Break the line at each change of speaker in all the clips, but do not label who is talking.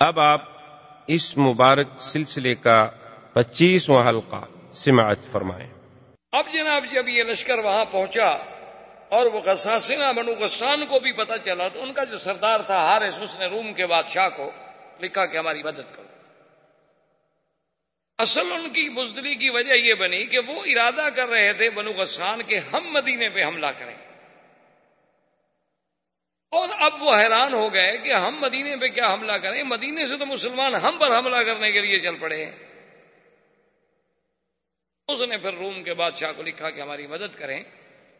اب آپ اس مبارک سلسلے کا پچیسواں حلقہ سماعت فرمائیں۔
اب جناب جب یہ لشکر وہاں پہنچا اور وہ غساسنا بنو غسان کو بھی پتا چلا تو ان کا جو سردار تھا ہارس اس نے روم کے بادشاہ کو لکھا کہ ہماری مدد کرو۔ اصل ان کی بزدلی کی وجہ یہ بنی کہ وہ ارادہ کر رہے تھے بنو غسان کے ہم مدینے پہ حملہ کریں۔ اور اب وہ حیران ہو گئے کہ ہم مدینے پہ کیا حملہ کریں؟ مدینے سے تو مسلمان ہم پر حملہ کرنے کے لیے چل پڑے ہیں۔ اس نے پھر روم کے بادشاہ کو لکھا کہ ہماری مدد کریں۔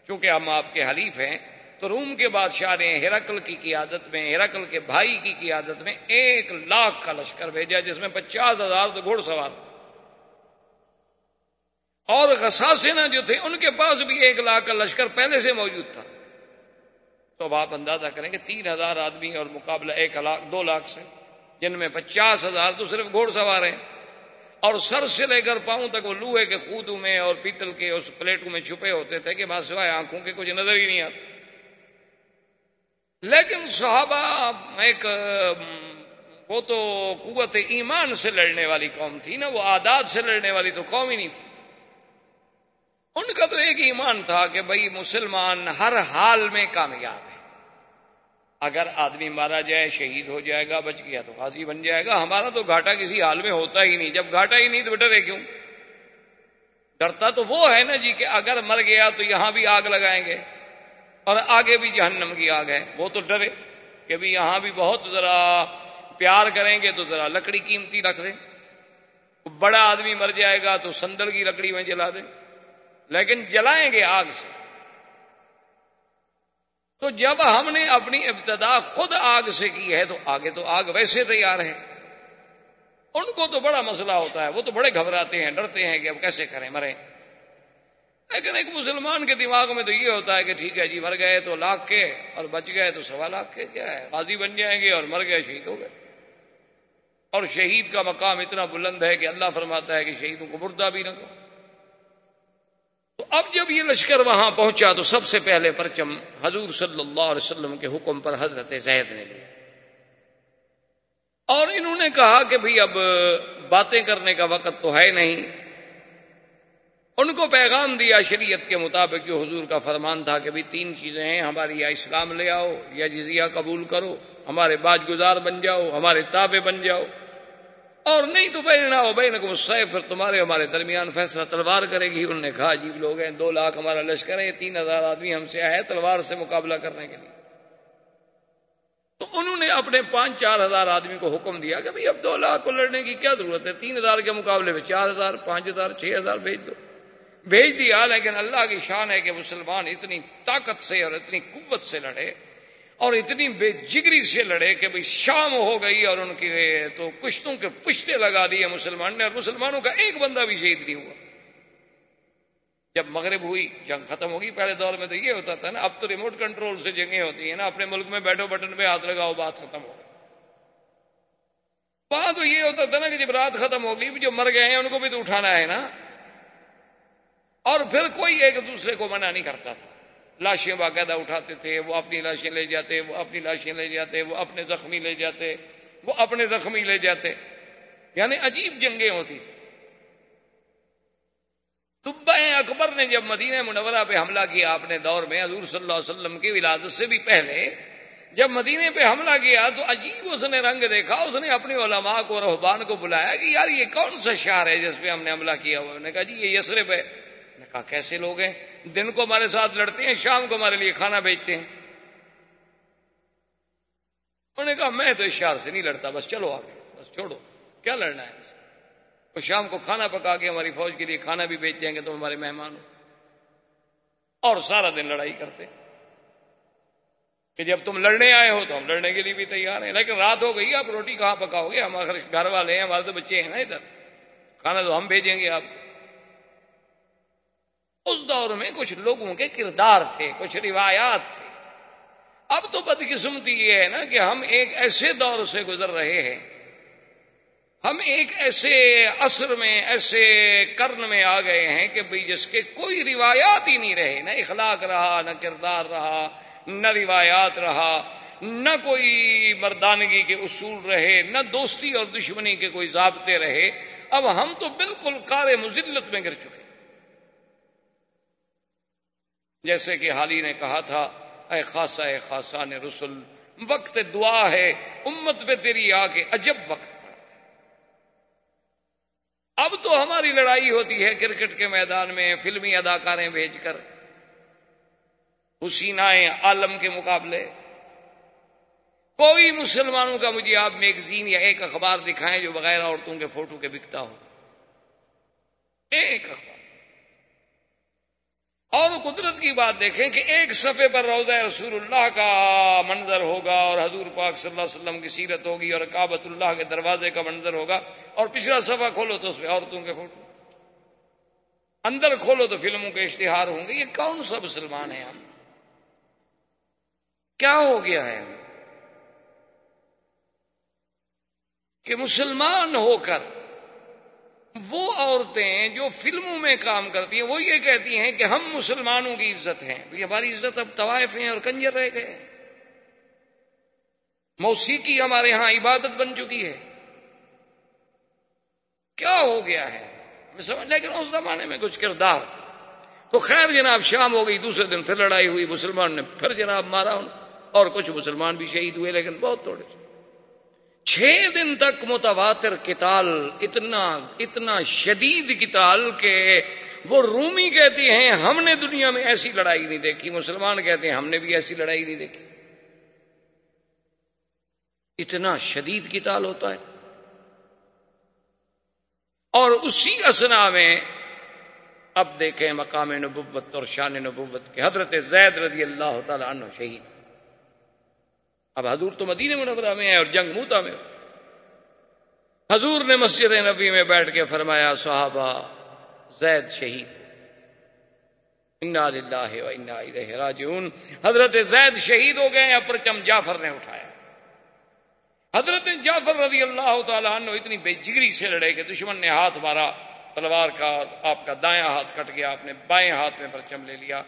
کیونکہ ہم آپ کے حلیف ہیں، تو روم کے بادشاہ نے ہرکل کی قیادت میں ہرکل کے بھائی کی قیادت میں ایک لاکھ کا لشکر بھیجا، جس میں پچاس ہزار تو گھوڑ سوار۔ اور غساسینا جو تھے، ان کے پاس بھی ایک لاکھ کا لشکر پہلے سے موجود تھا۔ تو اب آپ اندازہ کریں کہ تین ہزار آدمی اور مقابلہ ایک لاکھ، دو لاکھ سے، جن میں پچاس ہزار تو صرف گھوڑ سوار ہیں۔ اور سر سے لے کر پاؤں تک وہ لوہے کے خودوں میں اور پیتل کے اس پلیٹوں میں چھپے ہوتے تھے کہ بات سوائے آنکھوں کے کچھ نظر ہی نہیں آتا لیکن صحابہ، ایک، وہ تو قوت ایمان سے لڑنے والی قوم تھی نا، وہ عادات سے لڑنے والی تو قوم ہی نہیں تھی۔ ان کا تو ایک ایمان تھا کہ بھائی مسلمان ہر حال میں کامیاب ہے۔ اگر آدمی مارا جائے، شہید ہو جائے گا، بچ گیا تو غازی بن جائے گا۔ ہمارا تو گھاٹا کسی حال میں ہوتا ہی نہیں۔ جب گھاٹا ہی نہیں تو ڈرے کیوں؟ ڈرتا تو وہ ہے نا جی کہ اگر مر گیا تو یہاں بھی آگ لگائیں گے اور آگے بھی جہنم کی آگ ہے۔ وہ تو ڈرے کہ بھی یہاں بھی بہت ذرا پیار کریں گے تو ذرا لکڑی قیمتی رکھ دیں۔ بڑا آدمی مر جائے گا تو سندل کی لکڑی میں جلا دیں۔ لیکن جلائیں گے آگ سے۔ تو جب ہم نے اپنی ابتدا خود آگ سے کی ہے تو آگے تو آگ ویسے تیار ہے۔ ان کو تو بڑا مسئلہ ہوتا ہے، وہ تو بڑے گھبراتے ہیں، ڈرتے ہیں کہ اب کیسے کریں، مریں۔ لیکن ایک مسلمان کے دماغ میں تو یہ ہوتا ہے کہ ٹھیک ہے جی مر گئے تو لاکھ کے، اور بچ گئے تو سوا لاکھ کے، کیا ہے؟ قاضی بن جائیں گے اور مر گئے، شہید ہو گئے۔ اور شہید کا مقام اتنا بلند ہے کہ اللہ فرماتا ہے کہ شہیدوں کو مردہ بھی نہ کرو۔ اب جب یہ لشکر وہاں پہنچا تو سب سے پہلے پرچم حضور صلی اللہ علیہ وسلم کے حکم پر حضرت زید نے لیا۔ اور انہوں نے کہا کہ بھئی اب باتیں کرنے کا وقت تو ہے نہیں۔ ان کو پیغام دیا شریعت کے مطابق جو حضور کا فرمان تھا کہ بھی تین چیزیں ہیں، ہماری یا اسلام لے آؤ یا جزیہ قبول کرو، ہمارے باج گزار بن جاؤ، ہمارے تابے بن جاؤ۔ اور نہیں تو بہنا ہو بہن کو پھر تمہارے ہمارے درمیان فیصلہ تلوار کرے گی۔ انہوں نے کہا، عجیب لوگ ہیں، دو لاکھ ہمارا لشکر ہے یہ تین ہزار آدمی ہم سے آئے تلوار سے مقابلہ کرنے کے لیے۔ تو انہوں نے اپنے پانچ، چار ہزار آدمی کو حکم دیا کہ بھائی اب دو لاکھ کو لڑنے کی کیا ضرورت ہے؟ تین ہزار کے مقابلے میں چار ہزار، پانچ ہزار، چھ ہزار بھیج دو۔ بھیج دیا، لیکن اللہ کی شان ہے کہ مسلمان اتنی طاقت سے اور اتنی قوت سے لڑے۔ اور اتنی بے جگری سے لڑے کہ بھئی شام ہو گئی اور ان کی تو کشتوں کے پشتے لگا دیے مسلمان نے اور مسلمانوں کا ایک بندہ بھی شہید نہیں ہوا۔ جب مغرب ہوئی، جنگ ختم ہوگی پہلے دور میں تو یہ ہوتا تھا نا، اب تو ریموٹ کنٹرول سے جنگیں ہوتی ہیں نا، اپنے ملک میں بیٹھو بٹن پہ ہاتھ لگاؤ، بات ختم ہو وہاں تو یہ ہوتا تھا نا کہ جب رات ختم ہوگی جو مر گئے ہیں، ان کو بھی تو اٹھانا ہے نا۔ اور پھر کوئی ایک دوسرے کو منع نہیں کرتا تھا۔ لاشیں باقاعدہ اٹھاتے تھے، وہ اپنی لاشیں لے جاتے، وہ اپنی لاشیں لے جاتے، وہ اپنے زخمی لے جاتے، وہ اپنے زخمی لے جاتے۔ یعنی عجیب جنگیں ہوتی تھی طبا اکبر نے جب مدینہ منورہ پہ حملہ کیا اپنے دور میں، حضور صلی اللہ علیہ وسلم کی ولادت سے بھی پہلے، جب مدینے پہ حملہ کیا تو عجیب اس نے رنگ دیکھا، اس نے اپنی علماء کو رحبان کو بلایا کہ یار یہ کون سا شہر ہے جس پہ ہم نے حملہ کیا ہوا؟ انہوں نے کہا جی یہ یسرف ہے۔ کہا، کیسے لوگ ہیں؟ دن کو ہمارے ساتھ لڑتے ہیں، شام کو ہمارے لیے کھانا بیچتے ہیں۔ انہوں نے کہا، میں تو اس شہر سے نہیں لڑتا، بس چلو آگے، بس چھوڑو۔ کیا لڑنا ہے؟ وہ شام کو کھانا پکا کے ہماری فوج کے لیے کھانا بھی بیچ دیں گے تم ہمارے مہمان ہو۔ اور سارا دن لڑائی کرتے کہ جب تم لڑنے آئے ہو تو ہم لڑنے کے لیے بھی تیار ہیں۔ لیکن رات ہو گئی، آپ روٹی کہاں پکاؤ گے؟ ہم آخر گھر والے ہیں، ہمارے تو بچے ہیں نا ادھر۔ کھانا تو ہم بھیجیں گے آپ اس دور میں کچھ لوگوں کے کردار تھے، کچھ روایات تھے۔ اب تو بدقسمتی یہ ہے نا کہ ہم ایک ایسے دور سے گزر رہے ہیں۔ ہم ایک ایسے عصر میں، ایسے کرن میں آ گئے ہیں کہ بھئی جس کے کوئی روایات ہی نہیں رہے، نہ اخلاق رہا، نہ کردار رہا، نہ روایات رہا، نہ کوئی مردانگی کے اصول رہے، نہ دوستی اور دشمنی کے کوئی ضابطے رہے۔ اب ہم تو بالکل کار مزلت میں گر چکے۔ جیسے کہ حالی نے کہا تھا، اے خاصا اے خاصا نے رسول وقت دعا ہے، امت پہ تیری آ کے عجب وقت اب تو ہماری لڑائی ہوتی ہے کرکٹ کے میدان میں، فلمی اداکاریں بھیج کر۔ حسینائیں عالم کے مقابلے۔ کوئی مسلمانوں کا مجھے آپ میگزین یا ایک اخبار دکھائیں جو بغیر عورتوں کے فوٹو کے بکتا ہو۔ ایک اخبار۔ اور قدرت کی بات دیکھیں کہ ایک صفحے پر روزہ رسول اللہ کا منظر ہوگا اور حضور پاک صلی اللہ علیہ وسلم کی سیرت ہوگی اور کابت اللہ کے دروازے کا منظر ہوگا اور پچھلا صفحہ کھولو تو اس پہ عورتوں کے فوٹو اندر کھولو تو فلموں کے اشتہار ہوں گے۔ یہ کون سا مسلمان ہے ہم؟ کیا ہو گیا ہے؟ کہ مسلمان ہو کر وہ عورتیں جو فلموں میں کام کرتی ہیں، وہ یہ کہتی ہیں کہ ہم مسلمانوں کی عزت ہیں۔ ہماری عزت اب طوائف ہیں اور کنجر رہ گئے۔ موسیقی ہمارے ہاں عبادت بن چکی ہے۔ کیا ہو گیا ہے؟ میں سمجھ لیکن اس زمانے میں کچھ کردار تھا تو خیر جناب، شام ہو گئی، دوسرے دن پھر لڑائی ہوئی، مسلمان نے پھر جناب مارا اور کچھ مسلمان بھی شہید ہوئے، لیکن بہت تھوڑے سے چھ دن تک متواتر کتال اتنا اتنا شدید کتال کہ وہ رومی کہتی ہیں، ہم نے دنیا میں ایسی لڑائی نہیں دیکھی، مسلمان کہتے ہیں، ہم نے بھی ایسی لڑائی نہیں دیکھی۔ اتنا شدید کتال ہوتا ہے۔ اور اسی اسنا میں اب دیکھیں مقام نبوت اور شان نبوت کے حضرت زید رضی اللہ تعالی عنہ شہید۔ اب حضور تو مدینہ منورہ میں ہے اور جنگ موتا میں حضور نے مسجد نبی میں بیٹھ کے فرمایا، صحابہ، زید شہید۔ انا للہ و انا الیہ راجعون۔ حضرت زید شہید ہو گئے ہیں پرچم جعفر نے اٹھایا۔ حضرت جعفر رضی اللہ تعالیٰ عنہ اتنی بے جگری سے لڑے کہ دشمن نے ہاتھ مارا، تلوار کا آپ کا دایاں ہاتھ کٹ گیا، آپ نے بائیں ہاتھ میں پرچم لے لیا۔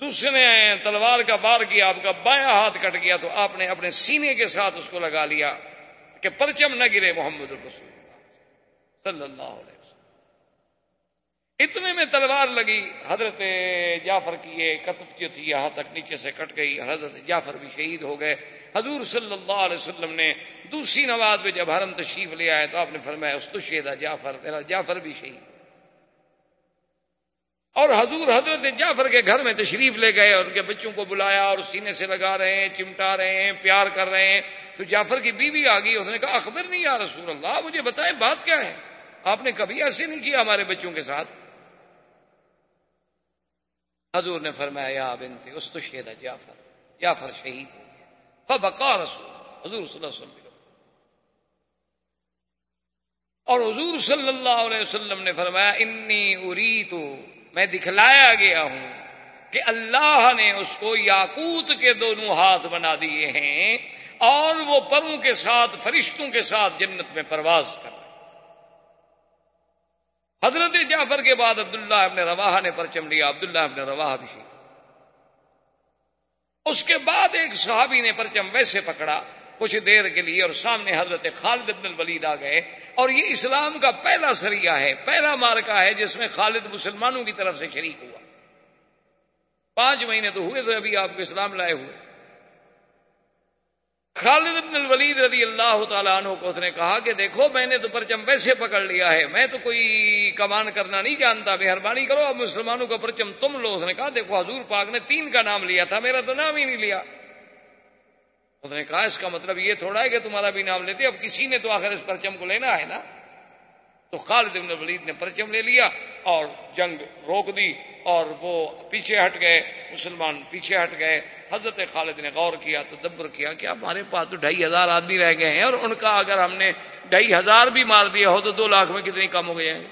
دوسرے نے تلوار کا بار کیا، آپ کا بایاں ہاتھ کٹ گیا تو آپ نے اپنے سینے کے ساتھ اس کو لگا لیا کہ پرچم نہ گرے محمد الرسول صلی اللہ علیہ وسلم۔ اتنے میں تلوار لگی، حضرت جعفر کی یہ کتف جو تھی یہاں تک نیچے سے کٹ گئی، حضرت جعفر بھی شہید ہو گئے۔ حضور صلی اللہ علیہ وسلم نے دوسری نواز میں جب حرم تشریف لے آئے تو آپ نے فرمایا اس تو جعفر، میرا جعفر بھی شہید۔ اور حضور حضرت جعفر کے گھر میں تشریف لے گئے اور ان کے بچوں کو بلایا اور سینے سے لگا رہے ہیں، چمٹا رہے ہیں، پیار کر رہے ہیں۔ تو جعفر کی بیوی آ گئی، اس نے کہا، اخبر نہیں یا رسول اللہ مجھے بتائیں بات کیا ہے؟ آپ نے کبھی ایسے نہیں کیا ہمارے بچوں کے ساتھ؟ حضور نے فرمایا، یا بنت اس تو شہید جعفر جعفر شہید ہو گیا۔ فبقا رسول حضور صلی اللہ علیہ وسلم۔ اور حضور صلی اللہ علیہ وسلم نے فرمایا، انی اری تو میں دکھلایا گیا ہوں کہ اللہ نے اس کو یاقوت کے دونوں ہاتھ بنا دیے ہیں اور وہ پروں کے ساتھ، فرشتوں کے ساتھ جنت میں پرواز کر حضرت جعفر کے بعد عبداللہ ابن رواہ نے پرچم لیا، عبداللہ ابن رواہ بھی اس کے بعد ایک صحابی نے پرچم ویسے پکڑا کچھ دیر کے لیے اور سامنے حضرت خالد ابن الولید آ گئے اور یہ اسلام کا پہلا سریا ہے، پہلا مارکا ہے جس میں خالد مسلمانوں کی طرف سے شریک ہوا۔ پانچ مہینے تو ہوئے تھے، ابھی آپ کو اسلام لائے ہوئے۔ خالد ابن الولید رضی اللہ تعالیٰ عنہ کو اس نے کہا کہ دیکھو، میں نے تو پرچم ویسے پکڑ لیا ہے، میں تو کوئی کمان کرنا نہیں جانتا، مہربانی کرو، اب مسلمانوں کا پرچم تم لو۔ اس نے کہا، دیکھو حضور پاک نے تین کا نام لیا تھا، میرا تو نام ہی نہیں لیا۔ اس نے کہا اس کا مطلب یہ تھوڑا ہے کہ تمہارا بھی نام لیتے اب کسی نے تو آخر اس پرچم کو لینا ہے نا؟ تو خالد ابن ولید نے پرچم لے لیا اور جنگ روک دی اور وہ پیچھے ہٹ گئے، مسلمان پیچھے ہٹ گئے۔ حضرت خالد نے غور کیا تو دبر کیا کہ ہمارے پاس تو ڈھائی ہزار آدمی رہ گئے ہیں اور ان کا اگر ہم نے ڈھائی ہزار بھی مار دیا ہو تو دو لاکھ میں کتنی کم ہو گئے ہیں؟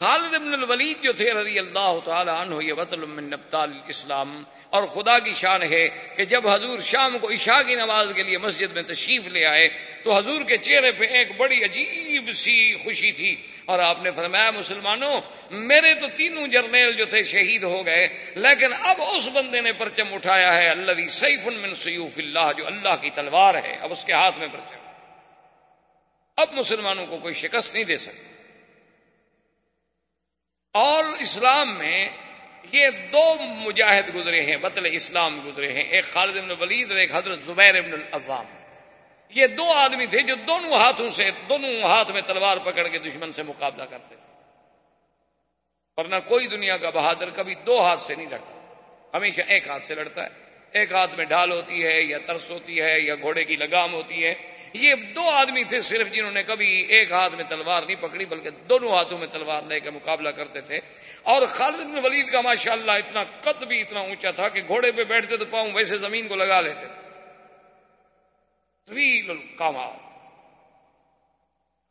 خالد ابن الولید جو تھے رضی اللہ تعالی عنہ، یہ وطل من نبتال اسلام اور خدا کی شان ہے کہ جب حضور شام کو عشاء کی نماز کے لیے مسجد میں تشریف لے آئے، تو حضور کے چہرے پہ ایک بڑی عجیب سی خوشی تھی۔ اور آپ نے فرمایا، مسلمانوں، میرے تو تینوں جرنیل جو تھے شہید ہو گئے، لیکن اب اس بندے نے پرچم اٹھایا ہے اللہ سیف من سیوف اللہ، جو اللہ کی تلوار ہے۔ اب اس کے ہاتھ میں پرچم۔ اب مسلمانوں کو کوئی شکست نہیں دے سکتا۔ اور اسلام میں یہ دو مجاہد گزرے ہیں، بطل اسلام گزرے ہیں، ایک خالد ابن ولید اور ایک حضرت زبیر ابن الفام یہ دو آدمی تھے جو دونوں ہاتھوں سے، دونوں ہاتھ میں تلوار پکڑ کے دشمن سے مقابلہ کرتے تھے۔ ورنہ کوئی دنیا کا بہادر کبھی دو ہاتھ سے نہیں لڑتا، ہمیشہ ایک ہاتھ سے لڑتا ہے۔ ایک ہاتھ میں ڈھال ہوتی ہے یا ترس ہوتی ہے یا گھوڑے کی لگام ہوتی ہے، یہ دو آدمی تھے صرف جنہوں نے کبھی ایک ہاتھ میں تلوار نہیں پکڑی، بلکہ دونوں ہاتھوں میں تلوار لے کے مقابلہ کرتے تھے۔ اور خالد بن ولید کا ماشاء اللہ اتنا قد بھی اتنا اونچا تھا کہ گھوڑے پہ بیٹھتے تو پاؤں ویسے زمین کو لگا لیتے۔ طویل القامات۔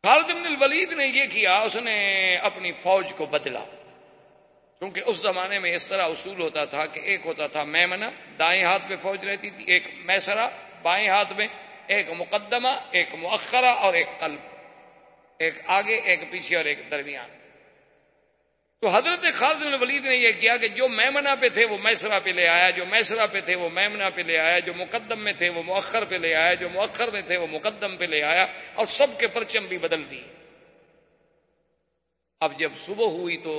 خالد بن الولید نے یہ کیا، اس نے اپنی فوج کو بدلا۔ کیونکہ اس زمانے میں اس طرح اصول ہوتا تھا کہ ایک ہوتا تھا میمنا دائیں ہاتھ میں فوج رہتی تھی، ایک میسرا بائیں ہاتھ میں ایک مقدمہ، ایک مؤخرہ اور ایک قلب۔ ایک آگے، ایک پیچھے اور ایک درمیان۔ تو حضرت خالد بن ولید نے یہ کیا کہ جو میمنا پہ تھے وہ میسرا پہ لے آیا، جو میسرا پہ تھے وہ میمنا پہ لے آیا، جو مقدم میں تھے وہ مؤخر پہ لے آیا، جو مؤخر میں تھے وہ مقدم پہ لے آیا اور سب کے پرچم بھی بدل دیے۔ اب جب صبح ہوئی تو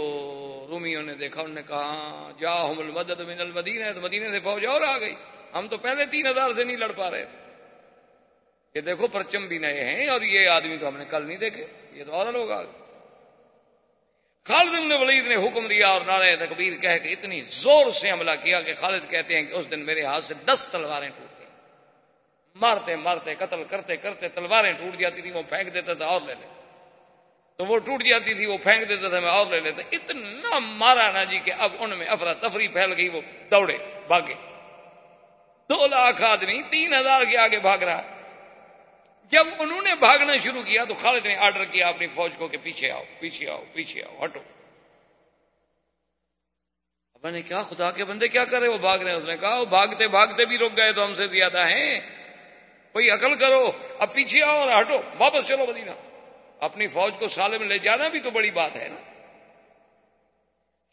رومیوں نے دیکھا، انہوں نے کہا جا ہم المدد من المدینہ، تو مدینہ سے فوج اور آ گئی۔ ہم تو پہلے تین ہزار سے نہیں لڑ پا رہے تھے۔ یہ دیکھو، پرچم بھی نئے ہیں اور یہ آدمی تو ہم نے کل نہیں دیکھے، یہ تو اور لوگ آ گئے۔ خالد بن ولید نے حکم دیا اور نعرہ تکبیر کہہ کے اتنی زور سے حملہ کیا کہ خالد کہتے ہیں کہ اس دن میرے ہاتھ سے دس تلواریں ٹوٹ گئی مارتے مارتے، قتل کرتے کرتے تلواریں ٹوٹ جاتی تھی وہ پھینک دیتا تھا اور لے لیتے تو وہ ٹوٹ جاتی تھی، وہ پھینک دیتا تھا، میں اور لے لیتا۔ اتنا مارا نا جی کہ اب ان میں افراتفری پھیل گئی، وہ دوڑے، بھاگے۔ دو لاکھ آدمی، تین ہزار کے آگے بھاگ رہا۔ جب انہوں نے بھاگنا شروع کیا تو خالد نے آرڈر کیا اپنی فوج کو کہ پیچھے آؤ پیچھے آؤ پیچھے آؤ، ہٹو۔ اب نے کیا خدا کے بندے کیا کرے وہ بھاگ رہے ہیں۔ اس نے کہا، وہ بھاگتے بھاگتے بھی رک گئے تو ہم سے زیادہ ہیں۔ کوئی عقل کرو، اب پیچھے آؤ اور ہٹو، واپس چلو مدینہ۔ اپنی فوج کو سالم لے جانا بھی تو بڑی بات ہے نا۔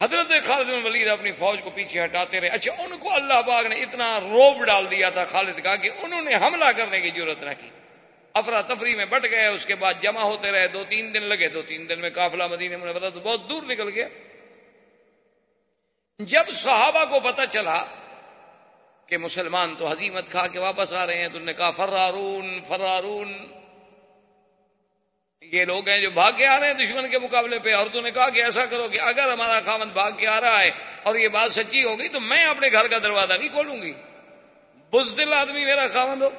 حضرت خالد بن ولید اپنی فوج کو پیچھے ہٹاتے رہے۔ اچھا ان کو اللہ باغ نے اتنا روب ڈال دیا تھا خالد کا کہ انہوں نے حملہ کرنے کی ضرورت نہ کی۔ افراتفری میں بٹ گئے، اس کے بعد جمع ہوتے رہے۔ دو تین دن لگے۔ دو تین دن میں کافلا مدینے میں تو بہت دور نکل گیا۔ جب صحابہ کو پتا چلا کہ مسلمان تو حزیمت کھا کے واپس آ رہے ہیں، تو نے کہا، فرارون فرارون۔ یہ لوگ ہیں جو بھاگ کے آ رہے ہیں دشمن کے مقابلے پہ عورتوں نے کہا کہ ایسا کرو کہ اگر ہمارا خامد بھاگ کے آ رہا ہے اور یہ بات سچی ہوگی تو میں اپنے گھر کا دروازہ نہیں کھولوں گی۔ بزدل آدمی میرا خامد ہو۔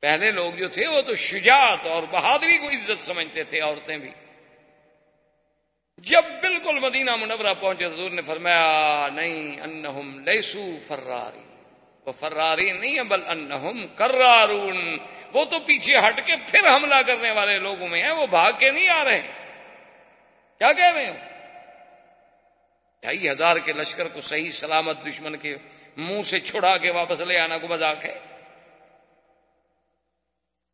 پہلے لوگ جو تھے وہ تو شجاعت اور بہادری کو عزت سمجھتے تھے، عورتیں بھی۔ جب بالکل مدینہ منورہ پہنچے، حضور نے فرمایا، نہیں، انہم لیسو فراری۔ وہ فراری نہیں ہے بل انہم کرارون وہ تو پیچھے ہٹ کے پھر حملہ کرنے والے لوگوں میں ہیں، وہ بھاگ کے نہیں آ رہے۔ کیا کہہ رہے ہیں ڈھائی ہزار کے لشکر کو صحیح سلامت دشمن کے منہ سے چھڑا کے واپس لے آنا کو مذاق ہے۔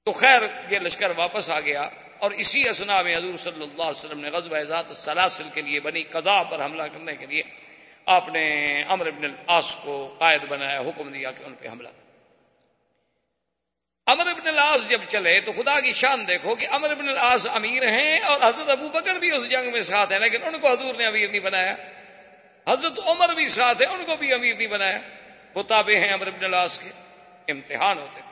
تو خیر، یہ لشکر واپس آ گیا۔ اور اسی اسنا میں حضور صلی اللہ علیہ وسلم نے غزب اعزاد سلاسل کے لیے بنی قضا پر حملہ کرنے کے لیے آپ نے امر ابن العاص کو قائد بنایا، حکم دیا کہ ان پہ حملہ امر ابن العاص جب چلے تو خدا کی شان دیکھو کہ امر ابن العاص امیر ہیں اور حضرت ابو بکر بھی اس جنگ میں ساتھ ہیں، لیکن ان کو حضور نے امیر نہیں بنایا۔ حضرت عمر بھی ساتھ ہیں، ان کو بھی امیر نہیں بنایا۔ وہ تابع ہیں امر ابن العاص کے۔ امتحان ہوتے تھے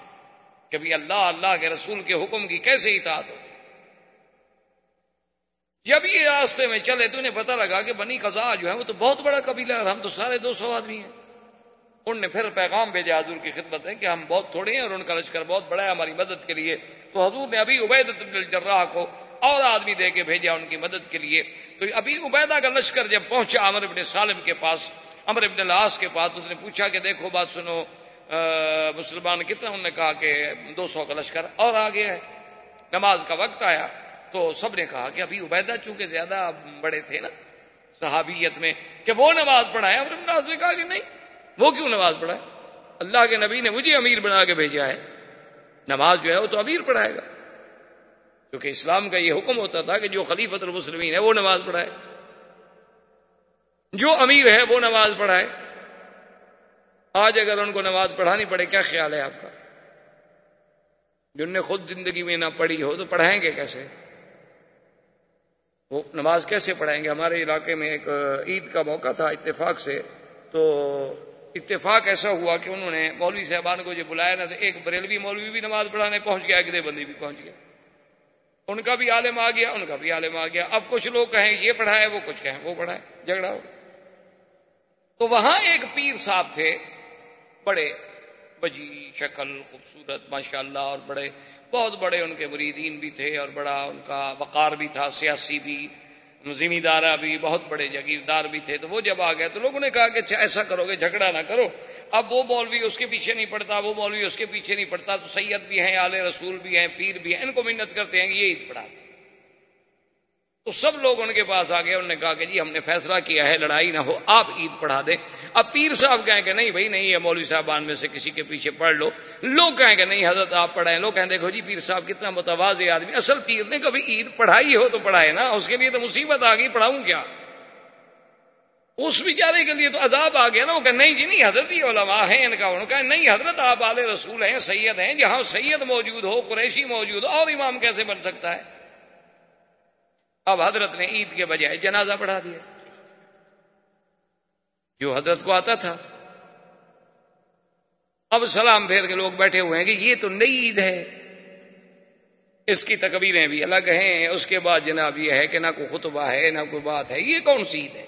کبھی اللہ اللہ کے رسول کے حکم کی کیسے اطاعت ہوتی۔ جب یہ راستے میں چلے تو انہیں پتہ لگا کہ بنی قضا جو ہے وہ تو بہت بڑا قبیلہ ہے اور ہم تو سارے دو سو آدمی ہیں۔ ان نے پھر پیغام بھیجا حضور کی خدمت میں کہ ہم بہت تھوڑے ہیں اور ان کا لشکر بہت بڑا ہے، ہماری مدد کے لیے۔ تو حضور نے ابھی عبید الجراح کو اور آدمی دے کے بھیجا ان کی مدد کے لیے۔ تو ابھی عبیدہ کا لشکر جب پہنچا امر ابن سالم کے پاس امر ابن لاس کے پاس، اس نے پوچھا کہ دیکھو بات سنو مسلمان کتنا، انہوں نے کہا کہ دو سو کا لشکر اور آگے ہے۔ نماز کا وقت آیا۔ تو سب نے کہا کہ ابھی عبیدہ چونکہ زیادہ بڑے تھے نا، صحابیت میں، کہ وہ نماز پڑھائے امر نے کہا کہ نہیں، وہ کیوں نماز پڑھائے؟ اللہ کے نبی نے مجھے امیر بنا کے بھیجا ہے، نماز جو ہے وہ تو امیر پڑھائے گا۔ کیونکہ اسلام کا یہ حکم ہوتا تھا کہ جو خلیفت المسلمین ہے وہ نماز پڑھائے۔ جو امیر ہے وہ نماز پڑھائے۔ آج اگر ان کو نماز پڑھانی پڑے، کیا خیال ہے آپ کا؟ جن نے خود زندگی میں نہ پڑھی ہو تو پڑھائیں گے کیسے؟ وہ نماز کیسے پڑھائیں گے؟ ہمارے علاقے میں ایک عید کا موقع تھا اتفاق سے، تو اتفاق ایسا ہوا کہ انہوں نے مولوی صاحبان کو جو بلایا نا، تو ایک بریلوی مولوی بھی نماز پڑھانے پہنچ گیا، ایک بندی بھی پہنچ گیا۔ ان کا بھی عالم آ گیا، ان کا بھی عالم آ گیا۔ اب کچھ لوگ کہیں یہ پڑھائے، وہ کچھ کہیں وہ پڑھائے، جھگڑا ہو۔ تو وہاں ایک پیر صاحب تھے، بڑے بجی، شکل، خوبصورت ماشاء اللہ اور بڑے، بہت بڑے ان کے مریدین بھی تھے، اور بڑا ان کا وقار بھی تھا، سیاسی بھی ذمہ دارہ بھی، بہت بڑے جگیردار بھی تھے۔ تو وہ جب آ گئے تو لوگوں نے کہا کہ اچھا، ایسا کرو گے، جھگڑا نہ کرو۔ اب وہ مولوی اس کے پیچھے نہیں پڑتا، وہ مولوی اس کے پیچھے نہیں پڑتا۔ تو سید بھی ہیں، آل رسول بھی ہیں، پیر بھی ہیں، ان کو محنت کرتے ہیں کہ یہ عید پڑھا تو سب لوگ ان کے پاس آ گئے انہوں نے کہا کہ جی ہم نے فیصلہ کیا ہے، لڑائی نہ ہو، آپ عید پڑھا دیں۔ اب پیر صاحب کہیں کہ نہیں بھائی، نہیں ہے، مولوی صاحبان میں سے کسی کے پیچھے پڑھ لو۔ لوگ کہیں کہ نہیں، حضرت آپ پڑھائیں لوگ کہیں دیکھو جی پیر صاحب کتنا متواز آدمی، اصل پیر نے کبھی عید پڑھائی ہو تو پڑھائے نا، اس کے لیے تو مصیبت آ گئی، پڑھاؤں کیا؟ اس بیچارے کے لیے تو عذاب آ گیا نا، وہ کہ نہیں جی نہیں، حضرت ہی علماء ہیں، ان کا ان کا نہیں، حضرت آپ آل رسول ہیں، سید ہیں، جہاں سید موجود ہو، قریشی موجود ہو، اور امام کیسے بن سکتا ہے؟ اب حضرت نے عید کے بجائے جنازہ پڑھا دیا۔ جو حضرت کو آتا تھا۔ اب سلام پھیر کے لوگ بیٹھے ہوئے ہیں کہ یہ تو نئی عید ہے۔ اس کی تکبیریں بھی الگ ہیں۔ اس کے بعد جناب یہ ہے کہ نہ کوئی خطبہ ہے، نہ کوئی بات ہے۔ یہ کون سی عید ہے؟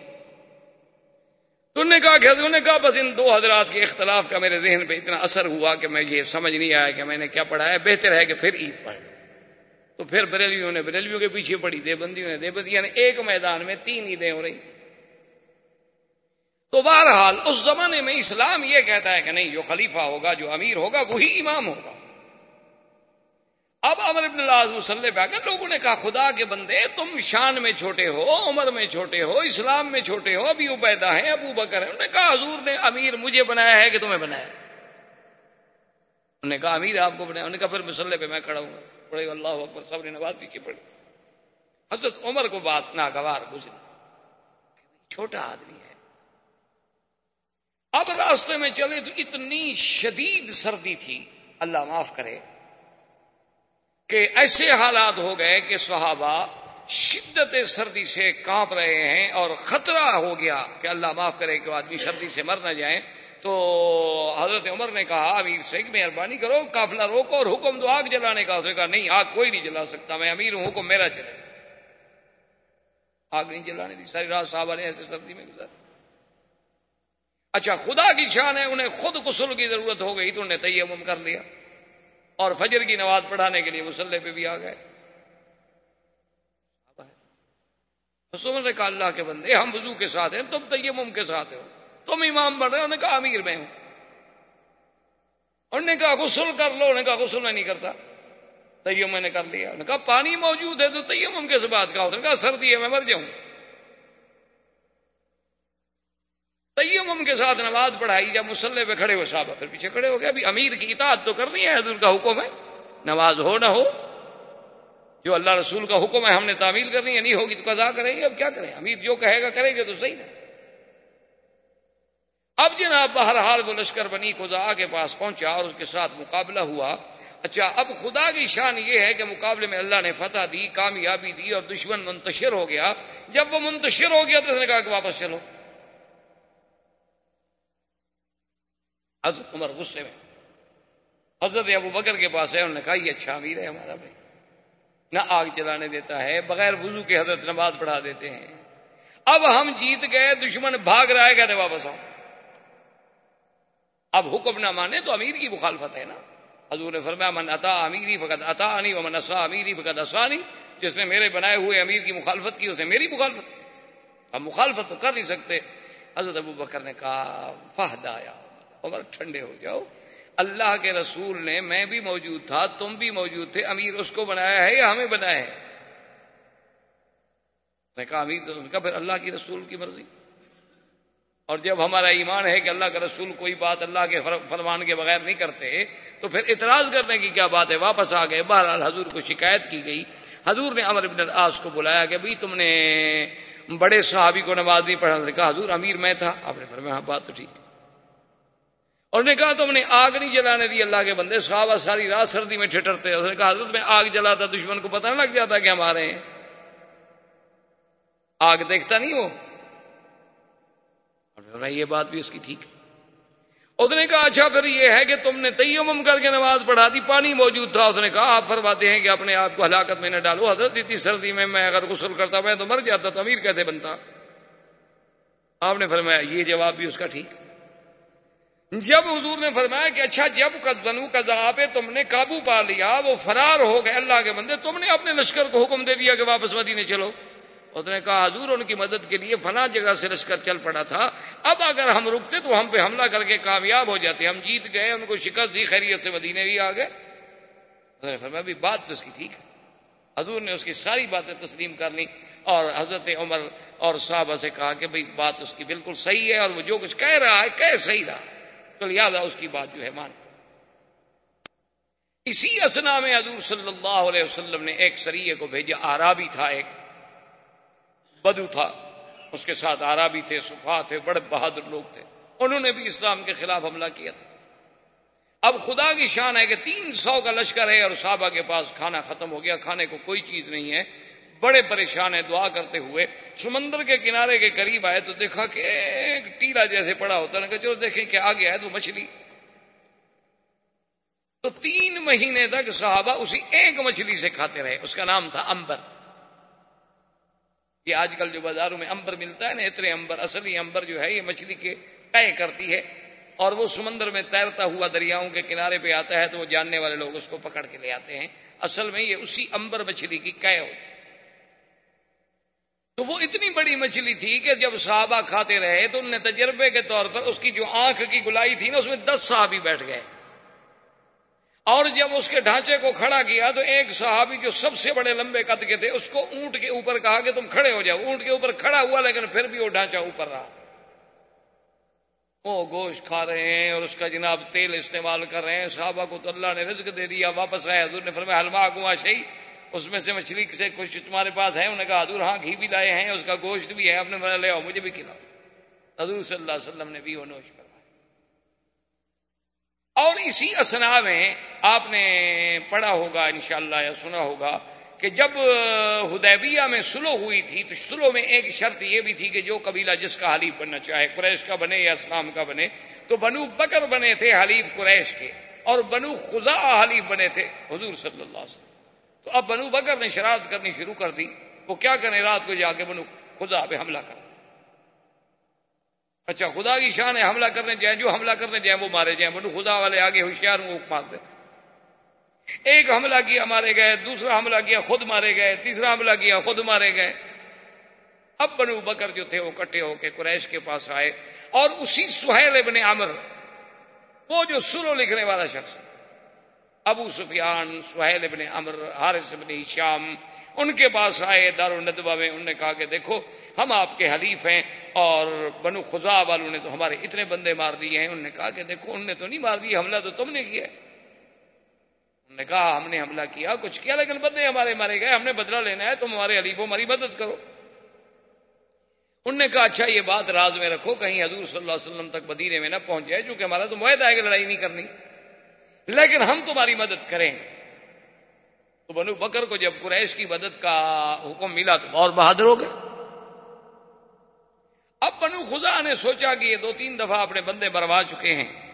تو نے کہا کہ انہوں نے کہا بس ان دو حضرات کے اختلاف کا میرے ذہن پہ اتنا اثر ہوا کہ میں یہ سمجھ نہیں آیا کہ میں نے کیا پڑھا ہے۔ بہتر ہے کہ پھر عید پڑھ لوں تو پھر بریلیوں نے بریلیوں کے پیچھے پڑی دے بندیوں نے دے بندی یعنی ایک میدان میں تین عیدیں ہو رہی۔ تو بہرحال اس زمانے میں اسلام یہ کہتا ہے کہ نہیں، جو خلیفہ ہوگا، جو امیر ہوگا، وہی امام ہوگا۔ اب امر ابن اللہ مسلح پہ آ لوگوں نے کہا، خدا کے بندے، تم شان میں چھوٹے ہو، عمر میں چھوٹے ہو، اسلام میں چھوٹے ہو، ابھی عبیدہ ہیں، ابو بکر ہے انہوں نے کہا، حضور نے امیر مجھے بنایا ہے کہ تمہیں بنایا انہوں نے کہا، امیر آپ کو بنایا۔ انہوں نے کہا، پھر مسلح پہ میں کھڑا ہوں۔ پڑے اللہ اکبر سب نے نماز پیچھے پڑی حضرت عمر کو بات ناگوار گزری۔ چھوٹا آدمی ہے۔ اب راستے میں چلے تو اتنی شدید سردی تھی، اللہ معاف کرے، کہ ایسے حالات ہو گئے کہ صحابہ شدت سردی سے کانپ رہے ہیں اور خطرہ ہو گیا کہ اللہ معاف کرے کہ آدمی سردی سے مر نہ جائیں۔ تو حضرت عمر نے کہا، امیر سے کہ مہربانی کرو کافلا روکو اور حکم دو، آگ جلانے کا۔ اس نے کہا، نہیں، آگ کوئی نہیں جلا سکتا، میں امیر ہوں، حکم میرا چلے۔ آگ نہیں جلانے دی، ساری رات صاحب نے ایسے سردی میں گزار اچھا خدا کی شان ہے، انہیں خود غسل کی ضرورت ہو گئی تو انہیں تیمم کر لیا۔ اور فجر کی نماز پڑھانے کے لیے مسلح پہ بھی آ گئے۔ حسن نے کہا اللہ کے بندے، ہم وضو کے ساتھ ہیں، تم تیمم کے ساتھ ہو۔ تم امام بن رہے انہوں نے کہا امیر میں ہوں۔ انہوں نے کہا غسل کر لو، انہوں نے کہا غسل میں نہیں کرتا۔ تیم میں نے کر لیا۔ انہوں نے کہا پانی موجود ہے تو تیم کس بات کا کہا سردی ہے، میں مر جاؤں۔ تیم کے ساتھ نماز پڑھائی، جب مسلح پہ کھڑے ہوئے صاحب پھر پیچھے کھڑے ہو گئے۔ ابھی امیر کی اطاعت تو کرنی ہے، حضور کا حکم ہے۔ نماز ہو نہ ہو، جو اللہ رسول کا حکم ہے، ہم نے تعمیل کرنی ہے، نہیں ہوگی تو قضا کریں گے۔ اب کیا کریں؟ امیر جو کہے گا کریں گے تو صحیح ہے اب جناب بہرحال وہ لشکر بنی خدا کے پاس پہنچا اور اس کے ساتھ مقابلہ ہوا۔ اچھا اب خدا کی شان یہ ہے کہ مقابلے میں اللہ نے فتح دی، کامیابی دی اور دشمن منتشر ہو گیا۔ جب وہ منتشر ہو گیا تو اس نے کہا کہ واپس چلو۔ حضرت عمر غصے میں۔ حضرت ابو بکر کے پاس ہے، انہوں نے کہا، یہ اچھا امیر ہے ہمارا بھائی۔ نہ آگ چلانے دیتا ہے، بغیر وضو کے حضرت نماز پڑھا دیتے ہیں۔ اب ہم جیت گئے، دشمن بھاگ رہا ہے، کہتے واپس آؤ۔ اب حکم نہ مانے تو امیر کی مخالفت ہے نا۔ حضور نے فرمایا، من عطا امیری فقط عطا انی و من اسا امیری فقط اسانی جس نے میرے بنائے ہوئے امیر کی مخالفت کی، اس نے میری مخالفت کی۔ اب مخالفت تو کر نہیں سکتے۔ حضرت ابو بکر نے کہا، فہد آیا، عمر ٹھنڈے ہو جاؤ۔ اللہ کے رسول نے، میں بھی موجود تھا، تم بھی موجود تھے، امیر اس کو بنایا ہے یا ہمیں بنایا ہے؟ نے کہا، امیر تو کہا پھر اللہ کی رسول کی مرضی۔ اور جب ہمارا ایمان ہے کہ اللہ کا رسول کوئی بات اللہ کے فرمان کے بغیر نہیں کرتے، تو پھر اعتراض کرنے کی کیا بات ہے؟ واپس آ گئے۔ بہرحال حضور کو شکایت کی گئی۔ حضور نے امر ابن العاص کو بلایا کہ بھائی تم نے بڑے صحابی کو نماز نہیں پڑھا۔ کہا، حضور امیر میں تھا۔ آپ نے فرمایا ہاں بات تو ٹھیک۔ اور نے کہا، تم نے آگ نہیں جلانے دی؟ اللہ کے بندے صحابہ ساری رات سردی میں ٹھٹرتے۔ اس نے کہا حضرت میں آگ جلاتا، دشمن کو پتہ نہ لگ جاتا کہ ہم آ رہے ہیں۔ آگ دیکھتا نہیں وہ؟ یہ بات بھی اس کی ٹھیک ہے۔ اس نے کہا اچھا پھر یہ ہے کہ تم نے تیمم کر کے نماز پڑھا دی، پانی موجود تھا۔ اس نے کہا، آپ فرماتے ہیں کہ اپنے آپ کو ہلاکت میں نہ ڈالو۔ حضرت اتنی سردی میں میں اگر غسل کرتا، میں تو مر جاتا، تو امیر کہتے بنتا؟ آپ نے فرمایا، یہ جواب بھی اس کا ٹھیک۔ جب حضور نے فرمایا کہ اچھا جب بنو کا ذرا تم نے قابو پا لیا، وہ فرار ہو گئے اللہ کے بندے۔ تم نے اپنے لشکر کو حکم دے دیا کہ واپس مدینے چلو۔ اس نے کہا، حضور ان کی مدد کے لیے فلاں جگہ سے لشکر چل پڑا تھا۔ اب اگر ہم رکتے تو ہم پہ حملہ کر کے کامیاب ہو جاتے۔ ہم جیت گئے، ان کو شکست دی، خیریت سے مدینے بھی آ گئے۔ فرمایا بھی بات تو اس کی ٹھیک ہے۔ حضور نے اس کی ساری باتیں تسلیم کر لی اور حضرت عمر اور صحابہ سے کہا کہ بھائی، بات اس کی بالکل صحیح ہے اور وہ جو کچھ کہہ رہا ہے، کہہ صحیح رہا۔ چل یاد اس کی بات جو ہے، مان۔ اسی اسنا میں حضور صلی اللہ علیہ وسلم نے ایک سریے کو بھیجا آرابی تھا ایک۔ بدو تھا۔ اس کے ساتھ آرابی تھے، صفا تھے، بڑے بہادر لوگ تھے۔ انہوں نے بھی اسلام کے خلاف حملہ کیا تھا۔ اب خدا کی شان ہے کہ تین سو کا لشکر ہے اور صحابہ کے پاس کھانا ختم ہو گیا، کھانے کو کوئی چیز نہیں ہے۔ بڑے پریشان ہیں، دعا کرتے ہوئے سمندر کے کنارے کے قریب آئے تو دیکھا کہ ایک ٹیلا جیسے پڑا ہوتا ہے۔ چلو دیکھیں کہ آگے آئے تو مچھلی۔ تو تین مہینے تک صحابہ اسی ایک مچھلی سے کھاتے رہے۔ اس کا نام تھا امبر۔ یہ آج کل جو بازاروں میں امبر ملتا ہے نا، اتنے امبر، اصلی امبر جو ہے، یہ مچھلی کے طے کرتی ہے اور وہ سمندر میں تیرتا ہوا دریاؤں کے کنارے پہ آتا ہے تو وہ جاننے والے لوگ اس کو پکڑ کے لے آتے ہیں۔ اصل میں یہ اسی امبر مچھلی کی قے ہوتی تو وہ اتنی بڑی مچھلی تھی کہ جب صحابہ کھاتے رہے تو ان نے تجربے کے طور پر اس کی جو آنکھ کی گلائی تھی نا، اس میں دس صحابی بیٹھ گئے۔ اور جب اس کے ڈھانچے کو کھڑا کیا تو ایک صحابی جو سب سے بڑے لمبے قد کے تھے، اس کو اونٹ کے اوپر کہا کہ تم کھڑے ہو جاؤ۔ اونٹ کے اوپر کھڑا ہوا لیکن پھر بھی وہ ڈھانچہ اوپر رہا۔ وہ گوشت کھا رہے ہیں اور اس کا جناب تیل استعمال کر رہے ہیں۔ صحابہ کو تو اللہ نے رزق دے دیا، واپس آئے۔ حضور نے فرمایا حلما گوا شہی اس میں سے مچھلی سے کچھ تمہارے پاس ہے؟ انہوں نے کہا، حضور ہاں گھی بھی لائے ہیں، اس کا گوشت بھی ہے۔ اپنے نے لے آؤ، مجھے بھی کھلاؤ۔ حضور صلی اللہ علیہ وسلم نے بھی وہ نوش فرمایا۔ اور اسی اسنا میں آپ نے پڑھا ہوگا، انشاءاللہ، یا سنا ہوگا کہ جب ہدیبیہ میں سلو ہوئی تھی تو سلو میں ایک شرط یہ بھی تھی کہ جو قبیلہ جس کا حلیف بننا چاہے، قریش کا بنے یا اسلام کا بنے، تو بنو بکر بنے تھے حلیف قریش کے اور بنو خزا حلیف بنے تھے حضور صلی اللہ علیہ وسلم۔ تو اب بنو بکر نے شرارت کرنی شروع کر دی، وہ کیا کریں؟ رات کو جا کے بنو خدا پہ حملہ کر اچھا خدا کی شان ہے، حملہ کرنے جائیں، جو حملہ کرنے جائیں وہ مارے جائیں بولو خدا والے آگے ہوشیار ہوں مارتے ایک حملہ کیا، مارے گئے، دوسرا حملہ کیا، خود مارے گئے، تیسرا حملہ کیا، خود مارے گئے۔ اب بنو بکر جو تھے، وہ کٹھے ہو کے قریش کے پاس آئے۔ اور اسی سہیل ابن عمر وہ جو سرو لکھنے والا شخص ابو سفیان، سہیل ابن امر حارث ابن شام ان کے پاس آئے دار الدبا میں، انہوں نے کہا کہ دیکھو، ہم آپ کے حلیف ہیں اور بنو خزا والوں نے تو ہمارے اتنے بندے مار دیے ہیں۔ انہوں نے کہا کہ دیکھو، انہوں نے تو نہیں مار دیا حملہ تو تم نے کیا۔ انہوں نے کہا، ہم نے حملہ کیا، کچھ کیا، لیکن بندے ہمارے مارے گئے، ہم نے بدلہ لینا ہے، تم ہمارے حلیف ہماری مدد کرو۔ انہوں نے کہا اچھا یہ بات راز میں رکھو، کہیں حضور صلی اللہ علیہ وسلم تک مدینے میں نہ پہنچ جائے، چونکہ ہمارا تو معاہدہ ہے کہ لڑائی نہیں کرنی۔ لیکن ہم تمہاری مدد کریں گے۔ تو بنو بکر کو جب قریش کی مدد کا حکم ملا تو اور بہادر ہو گئے۔ اب بنو خدا نے سوچا کہ یہ دو تین دفعہ اپنے بندے بروا چکے ہیں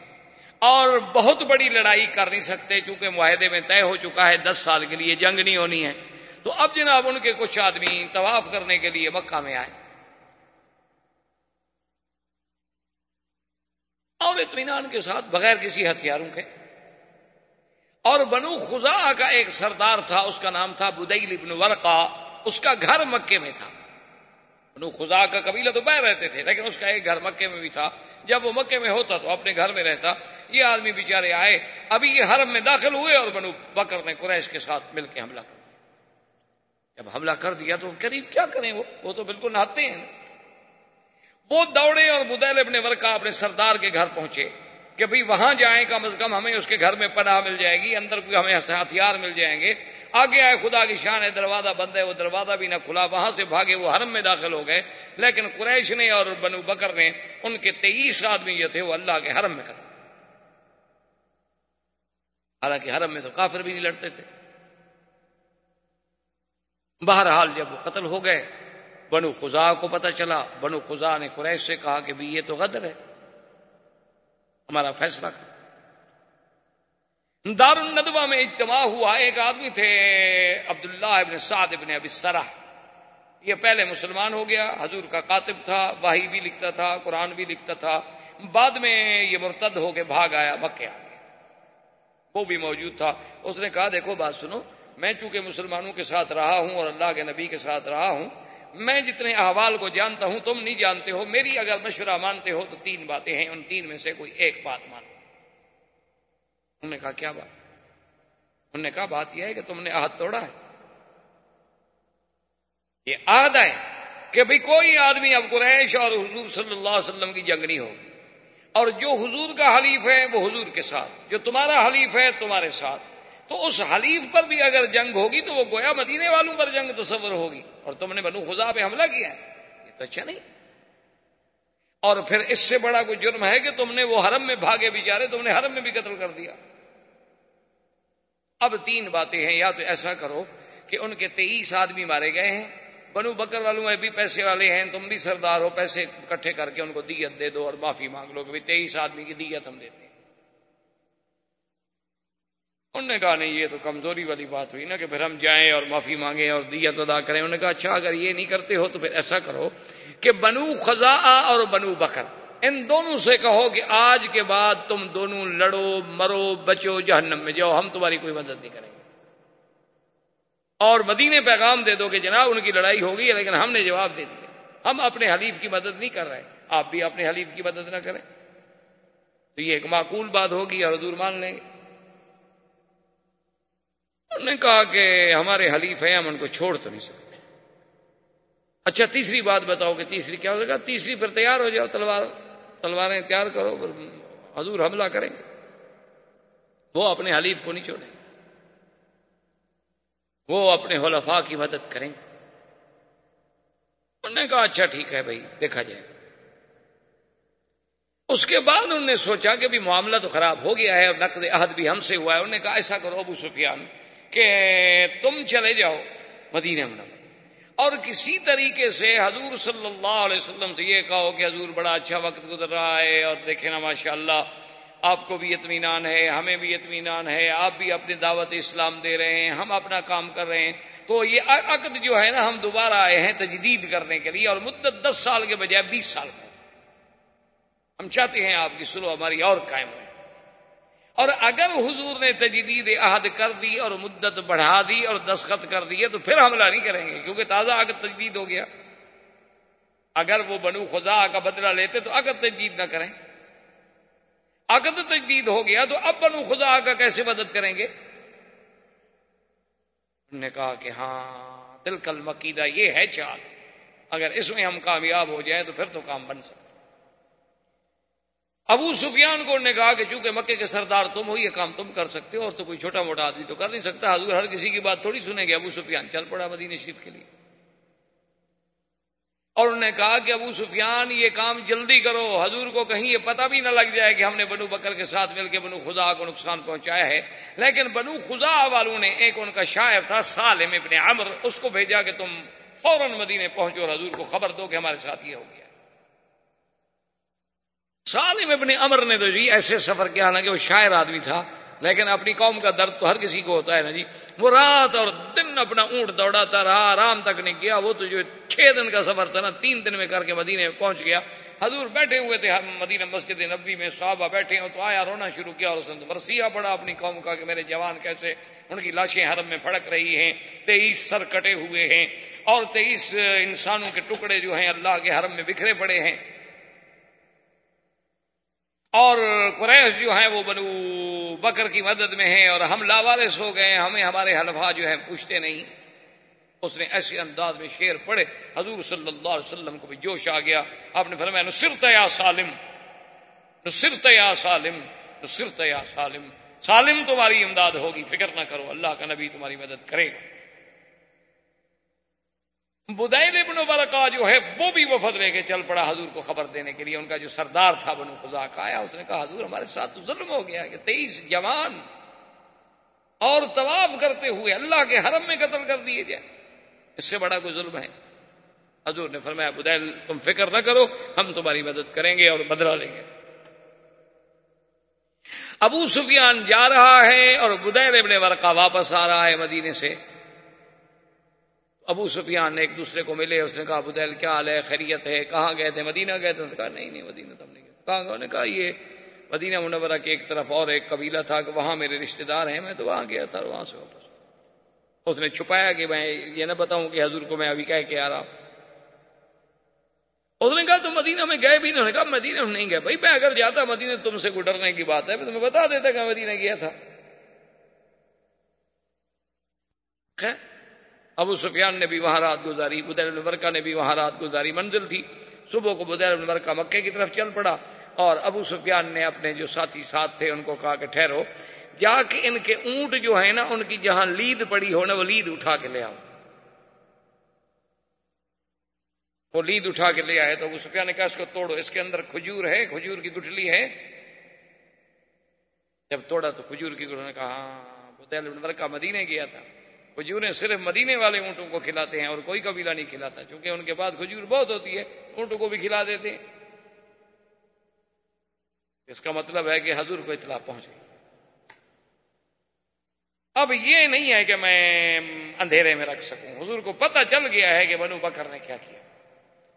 اور بہت بڑی لڑائی کر نہیں سکتے چونکہ معاہدے میں طے ہو چکا ہے دس سال کے لیے جنگ نہیں ہونی ہے۔ تو اب جناب ان کے کچھ آدمی طواف کرنے کے لیے مکہ میں آئے۔ اور اطمینان کے ساتھ بغیر کسی ہتھیاروں کے اور بنو خزا کا ایک سردار تھا، اس کا نام تھا بدیل ابن ورقا، اس کا گھر مکے میں تھا۔ بنو خزا کا قبیلہ تو بہ رہتے تھے، لیکن اس کا ایک گھر مکے میں بھی تھا۔ جب وہ مکے میں ہوتا تو اپنے گھر میں رہتا۔ یہ آدمی بیچارے آئے۔ ابھی یہ حرم میں داخل ہوئے اور بنو بکر نے قریش کے ساتھ مل کے حملہ کر دیا۔ جب حملہ کر دیا تو قریب کیا کریں وہ؟ وہ تو بالکل نہاتے ہیں۔ وہ دوڑے اور بدیل اپنے ورکا اپنے سردار کے گھر پہنچے۔ کہ بھئی وہاں جائیں، کم از کم ہمیں اس کے گھر میں پناہ مل جائے گی، اندر کوئی ہمیں ہتھیار مل جائیں گے۔ آگے آئے خدا کی شان ہے دروازہ بند ہے، وہ دروازہ بھی نہ کھلا، وہاں سے بھاگے وہ حرم میں داخل ہو گئے۔ لیکن قریش نے اور بنو بکر نے ان کے تیئیس آدمی جو تھے، وہ اللہ کے حرم میں قتل۔ حالانکہ حرم میں تو کافر بھی نہیں لڑتے تھے۔ بہرحال جب وہ قتل ہو گئے، بنو خزا کو پتہ چلا، بنو خزا نے قریش سے کہا کہ بھی یہ تو غدر ہے۔ ہمارا فیصلہ کر دار الندوا میں اجتماع ہوا، ایک آدمی تھے عبداللہ ابن سعد ابن ابی سرح یہ پہلے مسلمان ہو گیا، حضور کا کاتب تھا واہی بھی لکھتا تھا، قرآن بھی لکھتا تھا۔ بعد میں یہ مرتد ہو کے بھاگ آیا، مکے آ گیا۔ وہ بھی موجود تھا۔ اس نے کہا، دیکھو، بات سنو، میں چونکہ مسلمانوں کے ساتھ رہا ہوں اور اللہ کے نبی کے ساتھ رہا ہوں میں جتنے احوال کو جانتا ہوں، تم نہیں جانتے ہو۔ میری اگر مشورہ مانتے ہو تو تین باتیں ہیں، ان تین میں سے کوئی ایک بات مانو۔ انہوں نے کہا، کیا بات؟ انہوں نے کہا، بات یہ ہے کہ تم نے عہد توڑا ہے۔ یہ عہد ہے کہ بھئی کوئی آدمی اب قریش اور حضور صلی اللہ علیہ وسلم کی جنگ نہیں ہوگی۔ اور جو حضور کا حلیف ہے، وہ حضور کے ساتھ۔ جو تمہارا حلیف ہے، تمہارے ساتھ۔ تو اس حلیف پر بھی اگر جنگ ہوگی تو وہ گویا مدینے والوں پر جنگ تصور ہوگی۔ اور تم نے بنو خدا پہ حملہ کیا ہے۔ یہ تو اچھا نہیں۔ اور پھر اس سے بڑا کوئی جرم ہے کہ تم نے وہ حرم میں بھاگے بھی جا رہے تم نے حرم میں بھی قتل کر دیا۔ اب تین باتیں ہیں، یا تو ایسا کرو کہ ان کے تیئیس آدمی مارے گئے ہیں۔ بنو بکر والوں میں بھی پیسے والے ہیں، تم بھی سردار ہو، پیسے اکٹھے کر کے ان کو دیت دے دو اور معافی مانگ لو کہ تیئیس آدمی کی دیت ہم دیتے ہیں۔ انہوں نے کہا، نہیں، یہ تو کمزوری والی بات ہوئی نا کہ پھر ہم جائیں اور معافی مانگیں اور دیت ادا کریں۔ انہوں نے کہا اچھا اگر یہ نہیں کرتے ہو تو پھر ایسا کرو کہ بنو خزا اور بنو بکر، ان دونوں سے کہو کہ آج کے بعد تم دونوں لڑو، مرو، بچو، جہنم میں جاؤ، ہم تمہاری کوئی مدد نہیں کریں گے۔ اور مدینے پیغام دے دو کہ جناب ان کی لڑائی ہوگی لیکن ہم نے جواب دے دیا۔ ہم اپنے حلیف کی مدد نہیں کر رہے آپ بھی اپنے حلیف کی مدد نہ کریں۔ تو یہ ایک معقول بات ہوگی اور حضور مان لیں گے۔ انہوں نے کہا کہ ہمارے حلیف ہیں، ہم ان کو چھوڑ تو نہیں سکتے۔ اچھا تیسری بات بتاؤ کہ تیسری کیا ہو سکتا تیسری پھر تیار ہو جاؤ، تلوار، تلواریں تیار کرو، پھر حضور حملہ کریں گے۔ وہ اپنے حلیف کو نہیں چھوڑیں۔ وہ اپنے حلفاء کی مدد کریں۔ انہوں نے کہا اچھا ٹھیک ہے بھائی، دیکھا جائے۔ گا اس کے بعد انہوں نے سوچا کہ بھی معاملہ تو خراب ہو گیا ہے اور نقد عہد بھی ہم سے ہوا ہے۔ انہوں نے کہا، ایسا کرو، ابو سفیان کہ تم چلے جاؤ مدینہ منور اور کسی طریقے سے حضور صلی اللہ علیہ وسلم سے یہ کہو کہ حضور بڑا اچھا وقت گزر رہا ہے اور دیکھیں نا ماشاء اللہ آپ کو بھی اطمینان ہے، ہمیں بھی اطمینان ہے، آپ بھی اپنی دعوت اسلام دے رہے ہیں، ہم اپنا کام کر رہے ہیں۔ تو یہ عقد جو ہے نا، ہم دوبارہ آئے ہیں تجدید کرنے کے لیے اور مدت دس سال کے بجائے بیس سال۔ کا ہم چاہتے ہیں آپ کی سلو ہماری اور قائم رہے۔ اور اگر حضور نے تجدید عہد کر دی اور مدت بڑھا دی اور دستخط کر دیے تو پھر حملہ نہیں کریں گے، کیونکہ تازہ عقد تجدید ہو گیا۔ اگر وہ بنو خدا کا بدلہ لیتے تو عقد تجدید نہ کریں۔ عقد تجدید ہو گیا تو اب بنو خدا کا کیسے مدد کریں گے؟ انہوں نے کہا کہ ہاں دل کل مقیدہ یہ ہے چال، اگر اس میں ہم کامیاب ہو جائیں تو پھر تو کام بن سکتا۔ ابو سفیان کو نے کہا کہ چونکہ مکے کے سردار تم ہو، یہ کام تم کر سکتے ہو اور تو کوئی چھوٹا موٹا آدمی تو کر نہیں سکتا۔ حضور ہر کسی کی بات تھوڑی سنیں گے۔ ابو سفیان چل پڑا مدینہ شریف کے لیے۔ اور انہوں نے کہا کہ ابو سفیان، یہ کام جلدی کرو۔ حضور کو کہیں یہ پتہ بھی نہ لگ جائے کہ ہم نے بنو بکر کے ساتھ مل کے بنو خدا کو نقصان پہنچایا ہے۔ لیکن بنو خدا والوں نے ایک ان کا شاعر تھا، سالم ابن عمر اس کو بھیجا کہ تم فوراً مدینے پہنچو اور حضور کو خبر دو کہ ہمارے ساتھ یہ ہو گیا۔ سالم ابن امر نے تو جی ایسے سفر کیا حالانکہ وہ شاعر آدمی تھا، لیکن اپنی قوم کا درد تو ہر کسی کو ہوتا ہے نا جی۔ وہ رات اور دن اپنا اونٹ دوڑاتا رہا، آرام تک نہیں کیا، وہ تو جو چھ دن کا سفر تھا نا، تین دن میں کر کے مدینے میں پہنچ گیا۔ حضور بیٹھے ہوئے تھے، مدینہ مسجد نبی میں صحابہ بیٹھے ہو تو آیا رونا شروع کیا اور اس نے مرثیہ پڑا اپنی قوم کا کہ میرے جوان کیسے ان کی لاشیں حرم میں پھڑک رہی ہیں، تیئیس سر کٹے ہوئے ہیں اور تیئیس انسانوں کے ٹکڑے جو ہیں اللہ کے حرم میں بکھرے پڑے ہیں۔ اور قریش جو ہیں وہ بنو بکر کی مدد میں ہیں اور ہم لاوارس ہو گئے ہمیں ہمارے حلفا جو ہیں پوچھتے نہیں۔ اس نے ایسے انداز میں شیر پڑے حضور صلی اللہ علیہ وسلم کو بھی جوش آ گیا۔ آپ نے فرمایا، نصرت یا سالم، نصرت یا سالم، نصرت یا سالم۔ سالم تمہاری امداد ہوگی، فکر نہ کرو، اللہ کا نبی تمہاری مدد کرے گا۔ بدائل ابن برکا جو ہے وہ بھی وفد لے کے چل پڑا حضور کو خبر دینے کے لیے، ان کا جو سردار تھا بنو خدا کا، آیا، اس نے کہا، حضور ہمارے ساتھ تو ظلم ہو گیا کہ تیئیس جوان اور طواف کرتے ہوئے اللہ کے حرم میں قتل کر دیے جائے اس سے بڑا کوئی ظلم ہے۔ حضور نے فرمایا، بدیل، تم فکر نہ کرو، ہم تمہاری مدد کریں گے اور بدلا لیں گے۔ ابو سفیان جا رہا ہے اور بدیل ابن ورقا واپس آ رہا ہے مدینے سے۔ ابو سفیان نے ایک دوسرے کو ملے، اس نے کہا بدیل کیا حال ہے؟ خیریت ہے؟ کہاں گئے تھے؟ مدینہ گئے تھے؟ اس نے کہا، نہیں نہیں، مدینہ تم نہیں گئے کہاں انہوں نے کہا، یہ مدینہ منورہ کی ایک طرف اور ایک قبیلہ تھا کہ وہاں میرے رشتہ دار ہیں، میں تو وہاں گیا تھا وہاں سے واپس۔ اس نے چھپایا کہ میں یہ نہ بتاؤں کہ حضور کو میں ابھی کہہ کے آ رہا ہوں۔ اس نے کہا، تم مدینہ میں گئے بھی نہیں۔ کہا، مدینہ میں نہیں گئے۔ بھائی، میں اگر جاتا مدینہ تم سے گڈرنے کی بات ہے، میں تمہیں بتا دیتا کہ مدینہ گیا تھا۔ ابو سفیان نے بھی وہاں رات گزاری بدیر الورکا نے بھی وہاں رات گزاری، منزل تھی۔ صبح کو بدیر الورکا مکے کی طرف چل پڑا اور ابو سفیان نے اپنے جو ساتھی ساتھ تھے ان کو کہا کہ ٹھہرو، جا کے ان کے اونٹ جو ہے نا، ان کی جہاں لید پڑی ہو نا، وہ لید اٹھا کے لے آؤ۔ وہ لید اٹھا کے لے آئے تو ابو سفیان نے کہا، اس کو توڑو، اس کے اندر کھجور ہے، کھجور کی گٹھلی ہے۔ جب توڑا تو کھجور کی گٹھلی نے کہا ہاں بدیر الورکا مدینے گیا تھا۔ کھجوریں صرف مدینے والے اونٹوں کو کھلاتے ہیں اور کوئی قبیلہ نہیں کھلاتا، چونکہ ان کے پاس کھجور بہت ہوتی ہے اونٹوں کو بھی کھلا دیتے ہیں۔ اس کا مطلب ہے کہ حضور کو اطلاع پہنچ گئی اب یہ نہیں ہے کہ میں اندھیرے میں رکھ سکوں۔ حضور کو پتہ چل گیا ہے کہ بنو بکر نے کیا کیا۔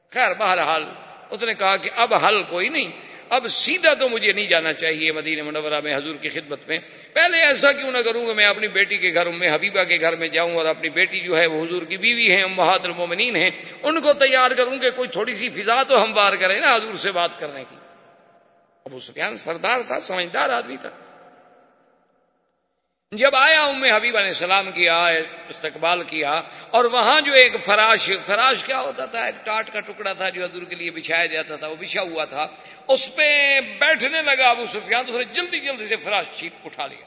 خیر، بہرحال اس نے کہا کہ اب حل کوئی نہیں، اب سیدھا تو مجھے نہیں جانا چاہیے مدینہ منورہ میں حضور کی خدمت میں۔ پہلے ایسا کیوں نہ کروں گا میں اپنی بیٹی کے گھر میں حبیبہ کے گھر میں جاؤں اور اپنی بیٹی جو ہے وہ حضور کی بیوی ہیں، امہات المومنین ہیں، ان کو تیار کروں کہ کوئی تھوڑی سی فضا تو ہم بار کریں نا حضور سے بات کرنے کی۔ ابو سفیان سردار تھا، سمجھدار آدمی تھا۔ جب آیا ام حبیبہ نے سلام کیا استقبال کیا اور وہاں جو ایک فراش فراش کیا ہوتا تھا؟ ایک ٹاٹ کا ٹکڑا تھا جو حضور کے لیے بچھایا جاتا تھا، وہ بچھا ہوا تھا۔ اس پہ بیٹھنے لگا ابو سفیان، تو اس نے جلدی جلدی سے فراش چیپ اٹھا لیا۔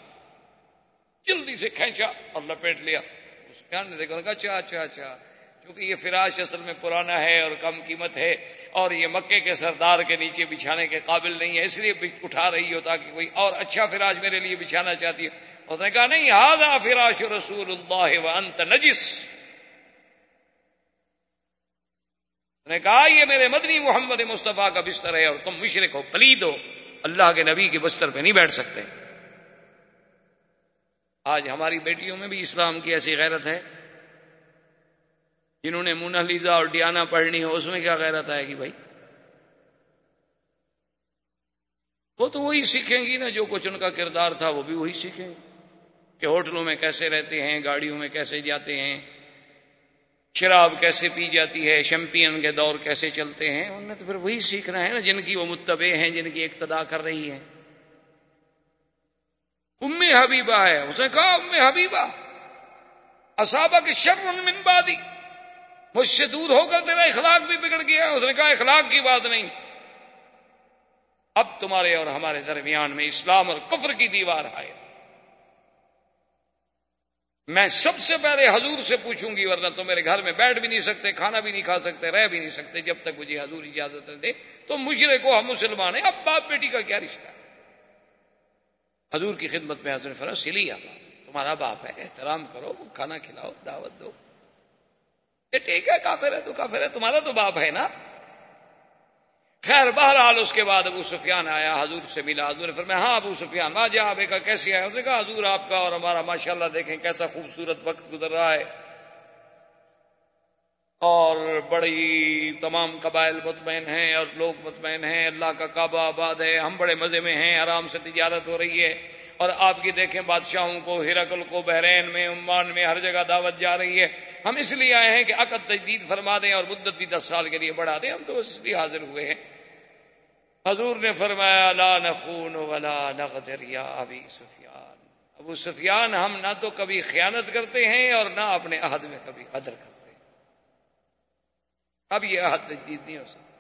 جلدی سے کھینچا اور لپیٹ لیا۔ ابو سفیان نے دیکھا اچھا اچھا اچھا۔ کیونکہ یہ فراش اصل میں پرانا ہے اور کم قیمت ہے اور یہ مکے کے سردار کے نیچے بچھانے کے قابل نہیں ہے، اس لیے اٹھا رہی ہو تاکہ کوئی اور اچھا فراش میرے لیے بچھانا چاہتی ہے اس نے کہا، نہیں ہاضا فراش رسول اللہ و انت نجس. نے کہا، یہ میرے مدنی محمد مصطفیٰ کا بستر ہے اور تم مشرق ہو پلید ہو، اللہ کے نبی کے بستر پہ نہیں بیٹھ سکتے۔ آج ہماری بیٹیوں میں بھی اسلام کی ایسی غیرت ہے۔ جنہوں نے مونا لیزا اور ڈیانا پڑھنی ہو، اس میں کیا غیرت آئے گی بھائی؟ وہ تو وہی سیکھیں گی نا، جو کچھ ان کا کردار تھا وہ بھی وہی سیکھیں گے۔ کہ ہوٹلوں میں کیسے رہتے ہیں، گاڑیوں میں کیسے جاتے ہیں، شراب کیسے پی جاتی ہے شیمپئن کے دور کیسے چلتے ہیں، ان نے تو پھر وہی سیکھنا ہے نا، جن کی وہ متبع ہیں، جن کی اقتدا کر رہی ہے ام حبیبہ ہے، اس نے کہا ام حبیبہ اصابہ کے شر من بادی مجھ سے دور ہو کر تیرا اخلاق بھی بگڑ گیا اس نے کہا، اخلاق کی بات نہیں۔ اب تمہارے اور ہمارے درمیان میں اسلام اور کفر کی دیوار آئے میں سب سے پہلے حضور سے پوچھوں گی، ورنہ تو میرے گھر میں بیٹھ بھی نہیں سکتے، کھانا بھی نہیں کھا سکتے، رہ بھی نہیں سکتے۔ جب تک مجھے حضور اجازت دے، تو مجرے کو ہم مسلمان ہیں۔ اب باپ بیٹی کا کیا رشتہ؟ ہے حضور کی خدمت میں حضور فرا سلی تمہارا باپ ہے، احترام کرو، کھانا کھلاؤ، دعوت دو۔ ٹھیک ہے، کافر ہے تو کافر ہے، تمہارا تو باپ ہے نا۔ خیر، بہرحال اس کے بعد ابو سفیان آیا، حضور سے ملا۔ حضور نے فرمایا ہاں ابو سفیان، ماں جہاں کا کیسے آیا؟ اس نے کہا، حضور آپ کا اور ہمارا ماشاء اللہ دیکھیں کیسا خوبصورت وقت گزر رہا ہے۔ اور بڑی تمام قبائل مطمئن ہیں اور لوگ مطمئن ہیں۔ اللہ کا کعبہ آباد ہے، ہم بڑے مزے میں ہیں، آرام سے تجارت ہو رہی ہے۔ اور آپ کی دیکھیں بادشاہوں کو، ہرکل کو، بحرین میں، عمان میں، ہر جگہ دعوت جا رہی ہے۔ ہم اس لیے آئے ہیں کہ عقد تجدید فرما دیں اور مدت بھی دس سال کے لیے بڑھا دیں۔ ہم تو اس لیے حاضر ہوئے ہیں۔ حضور نے فرمایا، لا نخون ولا نغدر یا ابی سفیان۔ ابو سفیان ہم نہ تو کبھی خیانت کرتے ہیں اور نہ اپنے عہد میں کبھی قدر کرتے ہیں۔ اب یہ عہد تجدید نہیں ہو سکتا۔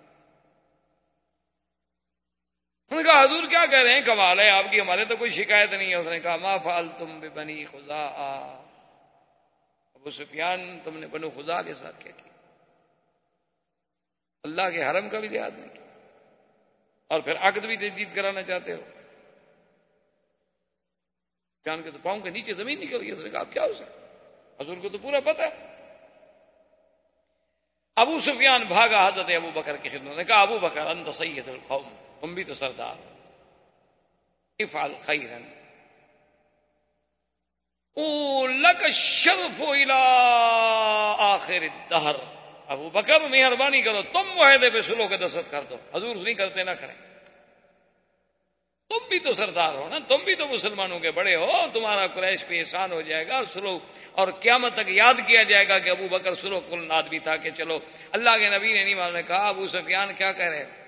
نے کہا حضور کیا کہہ رہے ہیں؟ کمال ہے آپ کی، ہمارے تو کوئی شکایت نہیں ہے۔ اس نے کہا، ما فال تم بے بنی خزا ابو سفیان، تم نے بنو خدا کے ساتھ کیا کیا؟ اللہ کے حرم کا بھی لحاظ نہیں کیا۔ اور پھر عقد بھی تجدید کرانا چاہتے ہو۔ جان کے تو پاؤں کے نیچے زمین نکل گئی۔ اس نے کہا کیا ہو سکتا حضور کو تو پورا پتہ ہے۔ ابو سفیان بھاگا حضرت ابو بکر کی خدمت نے کہا، ابو بکر، انت سید القوم. تم بھی تو سردار افعل خیرن او لک شرف الى آخر الدہر ابو بکر مہربانی کرو، تم معاہدے پہ سلو کے دستخط کر دو۔ حضور نہیں کرتے، نہ کریں۔ تم بھی تو سردار ہو نا، تم بھی تو مسلمانوں کے بڑے ہو۔ تمہارا قریش پہ احسان ہو جائے گا سلو اور قیامت تک یاد کیا جائے گا کہ ابو بکر سلو کل آدمی تھا کہ چلو، اللہ کے نبی نے نہیں مان نے کہا، ابو سفیان کیا کہہ رہے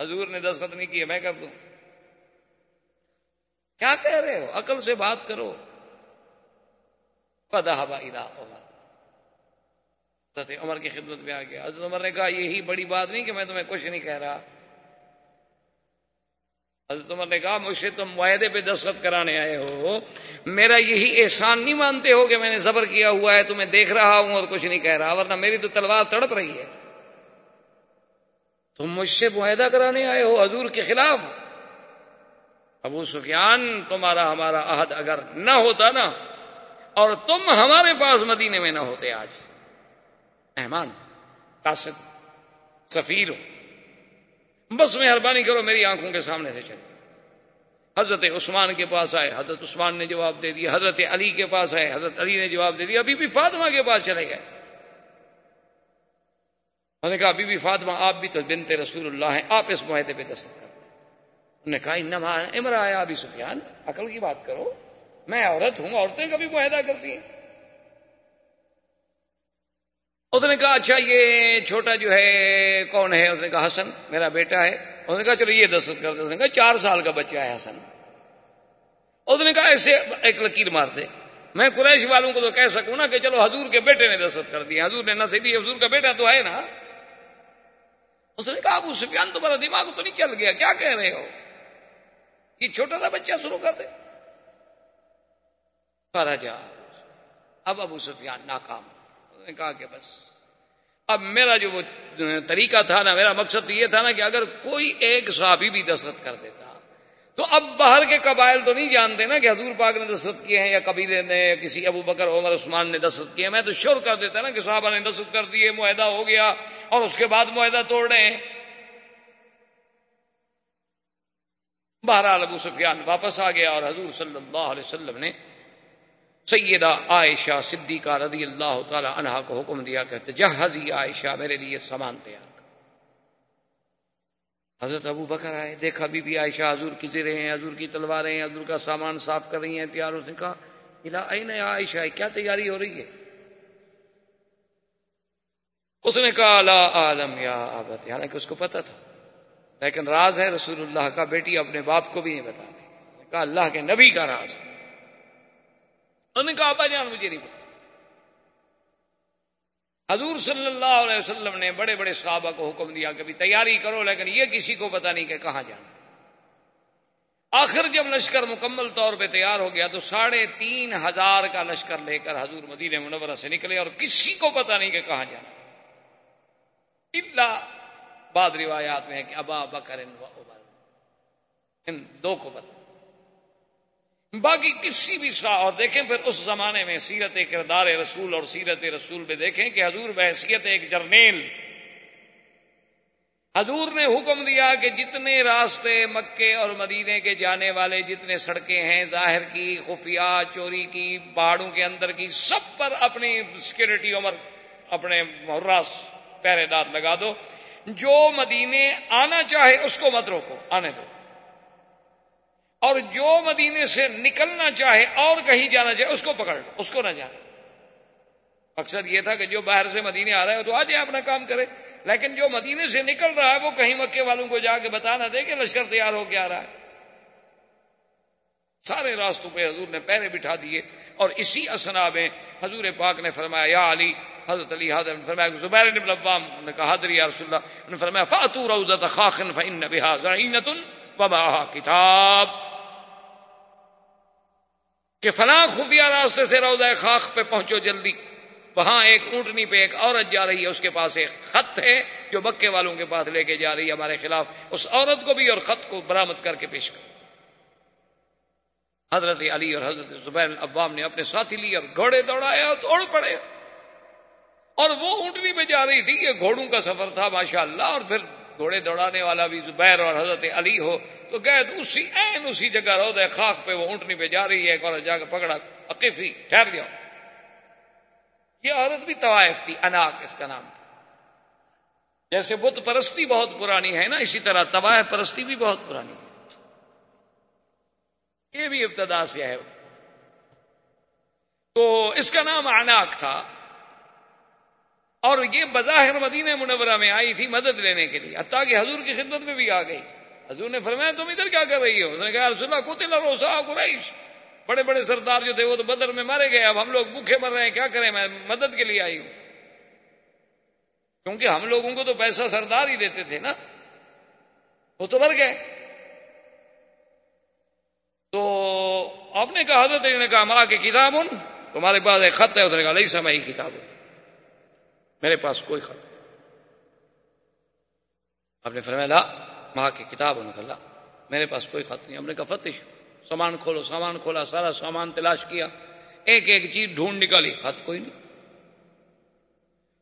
حضور نے دستخط نہیں کیے میں کر دوں۔ کیا کہہ رہے ہو؟ عقل سے بات کرو۔ پدا ہوا حضرت عمر کی خدمت میں آ گیا۔ حضرت عمر نے کہا، یہی بڑی بات نہیں کہ میں تمہیں کچھ نہیں کہہ رہا۔ حضرت عمر نے کہا، مجھ سے تم معاہدے پہ دستخط کرانے آئے ہو۔ میرا یہی احسان نہیں مانتے ہو کہ میں نے صبر کیا ہوا ہے، تمہیں دیکھ رہا ہوں اور کچھ نہیں کہہ رہا، ورنہ میری تو تلوار تڑپ رہی ہے۔ تم مجھ سے معاہدہ کرانے آئے ہو، حضور کے خلاف۔ ابو سفیان، تمہارا ہمارا عہد اگر نہ ہوتا نا، اور تم ہمارے پاس مدینے میں نہ ہوتے آج۔ مہمان، قاصد، سفیر ہو۔ بس مہربانی کرو میری آنکھوں کے سامنے سے چلے۔ حضرت عثمان کے پاس آئے، حضرت عثمان نے جواب دے دیا، حضرت علی کے پاس آئے، حضرت علی نے جواب دے دیا، ابھی بھی فاطمہ کے پاس چلے گئے۔ انہوں نے کہا ابھی بھی فاطمہ، آپ بھی تو بنت رسول اللہ ہیں، آپ اس معاہدے پہ دستخط کر انہوں نے کہا امرا آیا ابھی سفیان، عقل کی بات کرو، میں عورت ہوں، عورتیں کبھی معاہدہ کرتی ہیں۔ اس نے کہا اچھا یہ چھوٹا جو ہے، کون ہے؟ اس نے کہا، حسن، میرا بیٹا ہے۔ اس نے کہا، چلو یہ دستخط کر دے اس نے کہا، چار سال کا بچہ ہے حسن۔ اس نے کہا، ایسے ایک لکیر مار دے میں قریش والوں کو تو کہہ سکوں نا کہ چلو حضور کے بیٹے نے دستخط کر دیا۔ حضور نے نہ صحیح حضور کا بیٹا تو ہے نا۔ اس نے کہا، ابو سفیان، تمہارا دماغ تو نہیں چل گیا، کیا کہہ رہے ہو؟ یہ چھوٹا سا بچہ شروع کر دے۔ جا۔ اب ابو سفیان ناکام۔ نے کہا کہ بس۔ اب میرا جو وہ طریقہ تھا نا، میرا مقصد یہ تھا نا کہ اگر کوئی ایک صحابی بھی دستخط کر دیتا تو اب باہر کے قبائل تو نہیں جانتے نا کہ حضور پاک نے دستخط کیے ہیں یا قبیلے نے، کسی ابو بکر، عمر، عثمان نے دستخط کیے میں تو شور کر دیتا نا کہ صحابہ نے دستخط کر دیے معاہدہ ہو گیا اور اس کے بعد معاہدہ توڑ رہے ہیں۔ بہرحال ابو سفیان واپس آ گیا اور حضور صلی اللہ علیہ وسلم نے سیدہ عائشہ صدیقہ رضی اللہ تعالی عنہ کو حکم دیا کہ جہزی عائشہ میرے لیے سامان تیار۔ حضرت ابو بکر آئے، دیکھا بی بی عائشہ حضور کی زرے ہیں، حضور کی تلواریں ہیں، حضور کا سامان صاف کر رہی ہیں تیار اس نے کہا این عائشہ، کیا تیاری ہو رہی ہے؟ اس نے کہا، لا عالم یا آبت. حالانکہ اس کو پتا تھا۔ لیکن راز ہے رسول اللہ کا، بیٹی اپنے باپ کو بھی نہیں بتا کہا، اللہ کے نبی کا راز انہوں نے کہا، ابا جان، مجھے نہیں پتا۔ حضور صلی اللہ علیہ وسلم نے بڑے بڑے صحابہ کو حکم دیا کہ تیاری کرو، لیکن یہ کسی کو پتا نہیں کہ کہاں جانا آخر جب لشکر مکمل طور پہ تیار ہو گیا تو ساڑھے تین ہزار کا لشکر لے کر حضور مدین منورہ سے نکلے اور کسی کو پتا نہیں کہ کہاں جانا اللہ بعد روایات میں ہے کہ ابا بکر ان دو کو پتا باقی کسی بھی سا اور دیکھیں، پھر اس زمانے میں سیرت کردار رسول اور سیرت رسول میں دیکھیں کہ حضور بحثیت ایک جرنیل۔ حضور نے حکم دیا کہ جتنے راستے مکے اور مدینے کے جانے والے جتنے سڑکیں ہیں، ظاہر کی، خفیہ، چوری کی پہاڑوں کے اندر کی، سب پر اپنی سیکورٹی عمر، اپنے محراس پہرے دار لگا دو۔ جو مدینے آنا چاہے، اس کو مت روکو، آنے دو۔ اور جو مدینے سے نکلنا چاہے اور کہیں جانا چاہے، اس کو پکڑ لو، اس کو نہ جانا مقصد یہ تھا کہ جو باہر سے مدینے آ رہا ہے تو آ جائے اپنا کام کرے۔ لیکن جو مدینے سے نکل رہا ہے، وہ کہیں مکے والوں کو جا کے بتا نہ دے کہ لشکر تیار ہو کے آ رہا ہے۔ سارے راستوں پہ حضور نے پیرے بٹھا دیے اور اسی اسنا میں حضور پاک نے فرمایا، یا علی، حضرت علی حضرت نے فرمایا زبیر بن العوام نے کہا حضر یا رسول اللہ نے فرمایا، فاتو روزت خاخن فإن بها زعینت ومعها کتاب۔ کہ فلاں خفیہ راستے سے روزہ خاک پہ پہنچو جلدی۔ وہاں ایک اونٹنی پہ ایک عورت جا رہی ہے، اس کے پاس ایک خط ہے جو بکے والوں کے پاس لے کے جا رہی ہے ہمارے خلاف۔ اس عورت کو بھی اور خط کو برامد کر کے پیش کر۔ حضرت علی اور حضرت زبیر العوام نے اپنے ساتھی لی اور گھوڑے دوڑایا اور دوڑ پڑے۔ اور وہ اونٹنی پہ جا رہی تھی، یہ گھوڑوں کا سفر تھا ماشاء اللہ اور پھر گھوڑے دوڑانے والا بھی زبیر اور حضرت علی ہو، تو گئے تو اسی این اسی جگہ رو دے، خاک پہ وہ اونٹنی پہ جا رہی ہے، ایک اور جا کے پکڑا، عقیفی، ٹھہر گیا۔ یہ عورت بھی طوائف تھی اناک اس کا نام تھا۔ جیسے بت پرستی بہت پرانی ہے نا، اسی طرح طوائف پرستی بھی بہت پرانی ہے۔ یہ بھی ابتدا سے ہے۔ تو اس کا نام اناک تھا۔ اور یہ بظاہر مدینہ منورہ میں آئی تھی مدد لینے کے لیے، حتیٰ کہ حضور کی خدمت میں بھی آ گئی۔ حضور نے فرمایا، تم ادھر کیا کر رہی ہو؟ اس نے کہا، رسول اللہ کتل روسا قریش۔ بڑے بڑے سردار جو تھے وہ تو بدر میں مارے گئے، اب ہم لوگ بھوکے مر رہے ہیں، کیا کریں؟ میں مدد کے لیے آئی ہوں۔ کیونکہ ہم لوگوں کو تو پیسہ سردار ہی دیتے تھے نا۔ وہ تو مر گئے۔ تو آپ نے کہا، حضرت نے کہا، ماں کی کتاب ان، تمہارے پاس ایک خط ہے، اس نے کہا نہیں سمائی کتاب۔ میرے پاس کوئی خط آپ نے فرمایا، لا ماں کی کتاب ان کا میرے پاس کوئی خط نہیں۔ ہم نے کہا فتش سامان کھولو، سامان کھولا، سارا سامان تلاش کیا۔ ایک ایک چیز ڈھونڈ نکالی، خط کوئی نہیں۔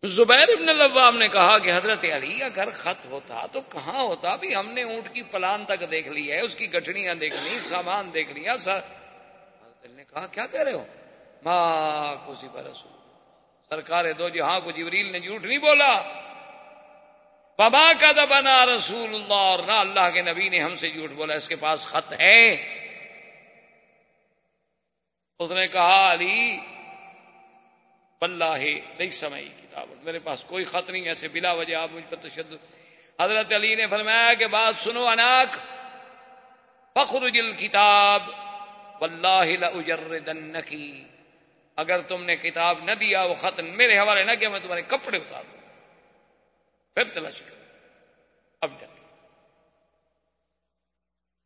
زبیر ابن الوام نے کہا کہ حضرت علی، اگر خط ہوتا تو کہاں ہوتا؟ بھی ہم نے اونٹ کی پلان تک دیکھ لی ہے، اس کی گٹھڑیاں دیکھ لی، سامان دیکھ لیا سر حضرت نے کہا، کیا کہہ رہے ہو؟ ماں کسی پر رسول سرکار دو جہاں کو جبریل نے جھوٹ نہیں بولا۔ بابا کا دبنا رسول اللہ، اور نہ اللہ کے نبی نے ہم سے جھوٹ بولا، اس کے پاس خط ہے۔ اس نے کہا، علی بلّہ نہیں سمئی کتاب۔ میرے پاس کوئی خط نہیں، ایسے بلا وجہ آپ مجھ پر تشدد۔ حضرت علی نے فرمایا کہ بات سنو اناک۔ فخر جل کتاب لأجردنکی۔ اگر تم نے کتاب نہ دیا، وہ خط میرے حوالے نہ کیا، میں تمہارے کپڑے اتار دوں۔ پھر تلاش کر اب ڈر۔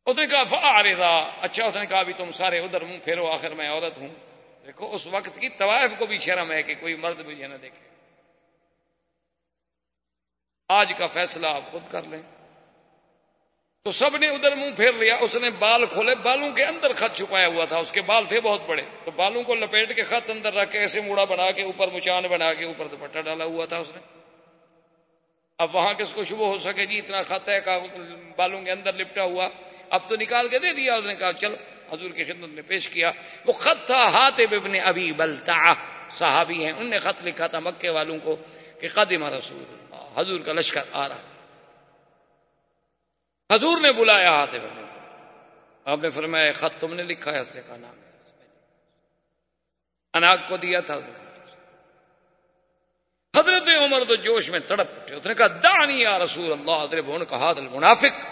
اس نے کہا فارضا اچھا اس نے کہا بھی تم سارے ادھر منہ پھیرو آخر میں عورت ہوں۔ دیکھو، اس وقت کی طوائف کو بھی شرم ہے کہ کوئی مرد مجھے نہ دیکھے۔ آج کا فیصلہ آپ خود کر لیں۔ تو سب نے ادھر منہ پھیر لیا، اس نے بال کھولے، بالوں کے اندر خط چھپایا ہوا تھا، اس کے بال تھے بہت بڑے۔ تو بالوں کو لپیٹ کے خط اندر رکھ کے ایسے موڑا بنا کے اوپر مچان بنا کے اوپر دوپٹہ ڈالا ہوا تھا اس نے۔ اب وہاں کس کو شبہ ہو سکے؟ جی اتنا خط ہے بالوں کے اندر لپٹا ہوا۔ اب تو نکال کے دے دیا، اس نے کہا، چلو، حضور کی خدمت میں پیش کیا۔ وہ خط تھا ہاتھ ابن ابھی بلتا صحابی ہیں، ان نے خط لکھا تھا مکے والوں کو کہ قدم رسول اللہ، حضور کا لشکر آ رہا حضور نے بلایا ہاتھ ابن آپ نے فرمایا، خط تم نے لکھا ہے، اس نے کہا نام اناگ کو دیا تھا۔ حضرت عمر تو جوش میں تڑپ اٹھے۔ اس نے کہا دانی یا رسول اللہ۔ حضرت ان کا ہاتھ المنافق۔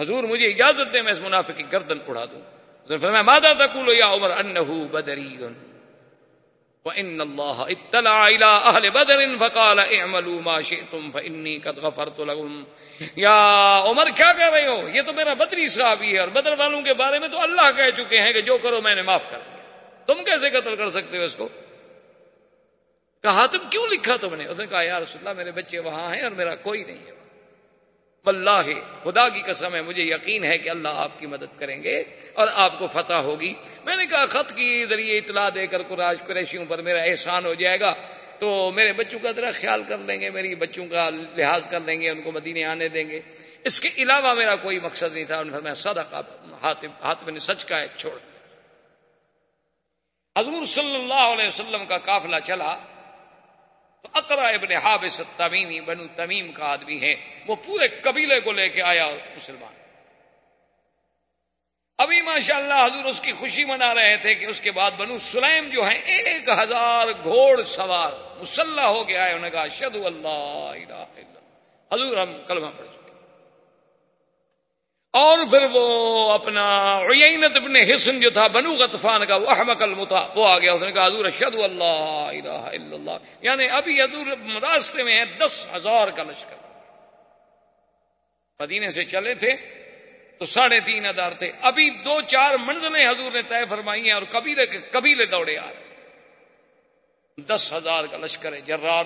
حضور، مجھے اجازت دے، میں اس منافق کی گردن اڑا دوں۔ فرمایا مادا تقول یا عمر؟ انه بدری وان الله اطلع الى اهل بدر فقال اعملوا ما شئتم فاني قد غفرت لكم۔ یا عمر، کیا کہہ رہے ہو؟ یہ تو میرا بدری صحابی ہے اور بدر والوں کے بارے میں تو اللہ کہہ چکے ہیں کہ جو کرو میں نے معاف کر دیا۔ تم کیسے قتل کر سکتے ہو اس کو؟ کہا، تم کیوں لکھا تم نے؟ اس نے کہا، یا رسول اللہ، میرے بچے وہاں ہیں اور میرا کوئی نہیں ہے۔ اللہ خدا کی قسم ہے، مجھے یقین ہے کہ اللہ آپ کی مدد کریں گے اور آپ کو فتح ہوگی۔ میں نے کہا، خط کی ذریعے اطلاع دے کر قراج قریشیوں پر میرا احسان ہو جائے گا۔ تو میرے بچوں کا ذرا خیال کر لیں گے، میری بچوں کا لحاظ کر لیں گے، ان کو مدینے آنے دیں گے۔ اس کے علاوہ میرا کوئی مقصد نہیں تھا۔ انہوں نے صدقہ ہاتھ میں نے سچ کا ہے، چھوڑ۔ حضور صلی اللہ علیہ وسلم کا قافلہ چلا۔ تو اقرا ابن حابس تمیمی بنو تمیم کا آدمی ہے، وہ پورے قبیلے کو لے کے آیا مسلمان۔ ابھی ماشاء اللہ حضور اس کی خوشی منا رہے تھے کہ اس کے بعد بنو سلیم جو ہیں، ایک ہزار گھوڑ سوار مسلح ہو کے آئے، انہوں نے کہا شد اللہ۔ حضور ہم کلمہ پڑھ چکے۔ اور پھر وہ اپنا عینت ابن حسن جو تھا، بنو غطفان کا، وہ احمق المتا وہ آ گیا اس نے کہا حضور اشد اللہ الہ الا اللہ۔ یعنی ابھی حضور راستے میں ہے دس ہزار کا لشکر۔ مدینے سے چلے تھے تو ساڑھے تین ہزار تھے۔ ابھی دو چار منزلیں حضور نے طے فرمائی ہیں اور قبیلے کے قبیلے دوڑے آ رہے دس ہزار کا لشکر ہے، جرار،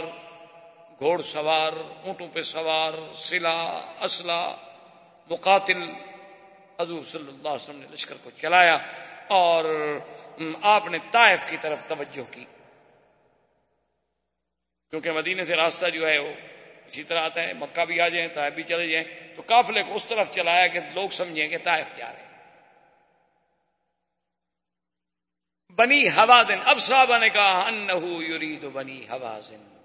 گھوڑ سوار، اونٹوں پہ سوار، سلا اسلحہ مقاتل حضور صلی اللہ علیہ وسلم نے لشکر کو چلایا اور آپ نے طائف کی طرف توجہ کی۔ کیونکہ مدینے سے راستہ جو ہے وہ اسی طرح آتا ہے، مکہ بھی آ جائیں، طائف بھی چلے جائیں، تو قافلے کو اس طرف چلایا کہ لوگ سمجھیں کہ طائف جا رہے ہیں۔ بنی حوازن، اب صاحبہ نے کہا، انہو یرید بنی حوازن۔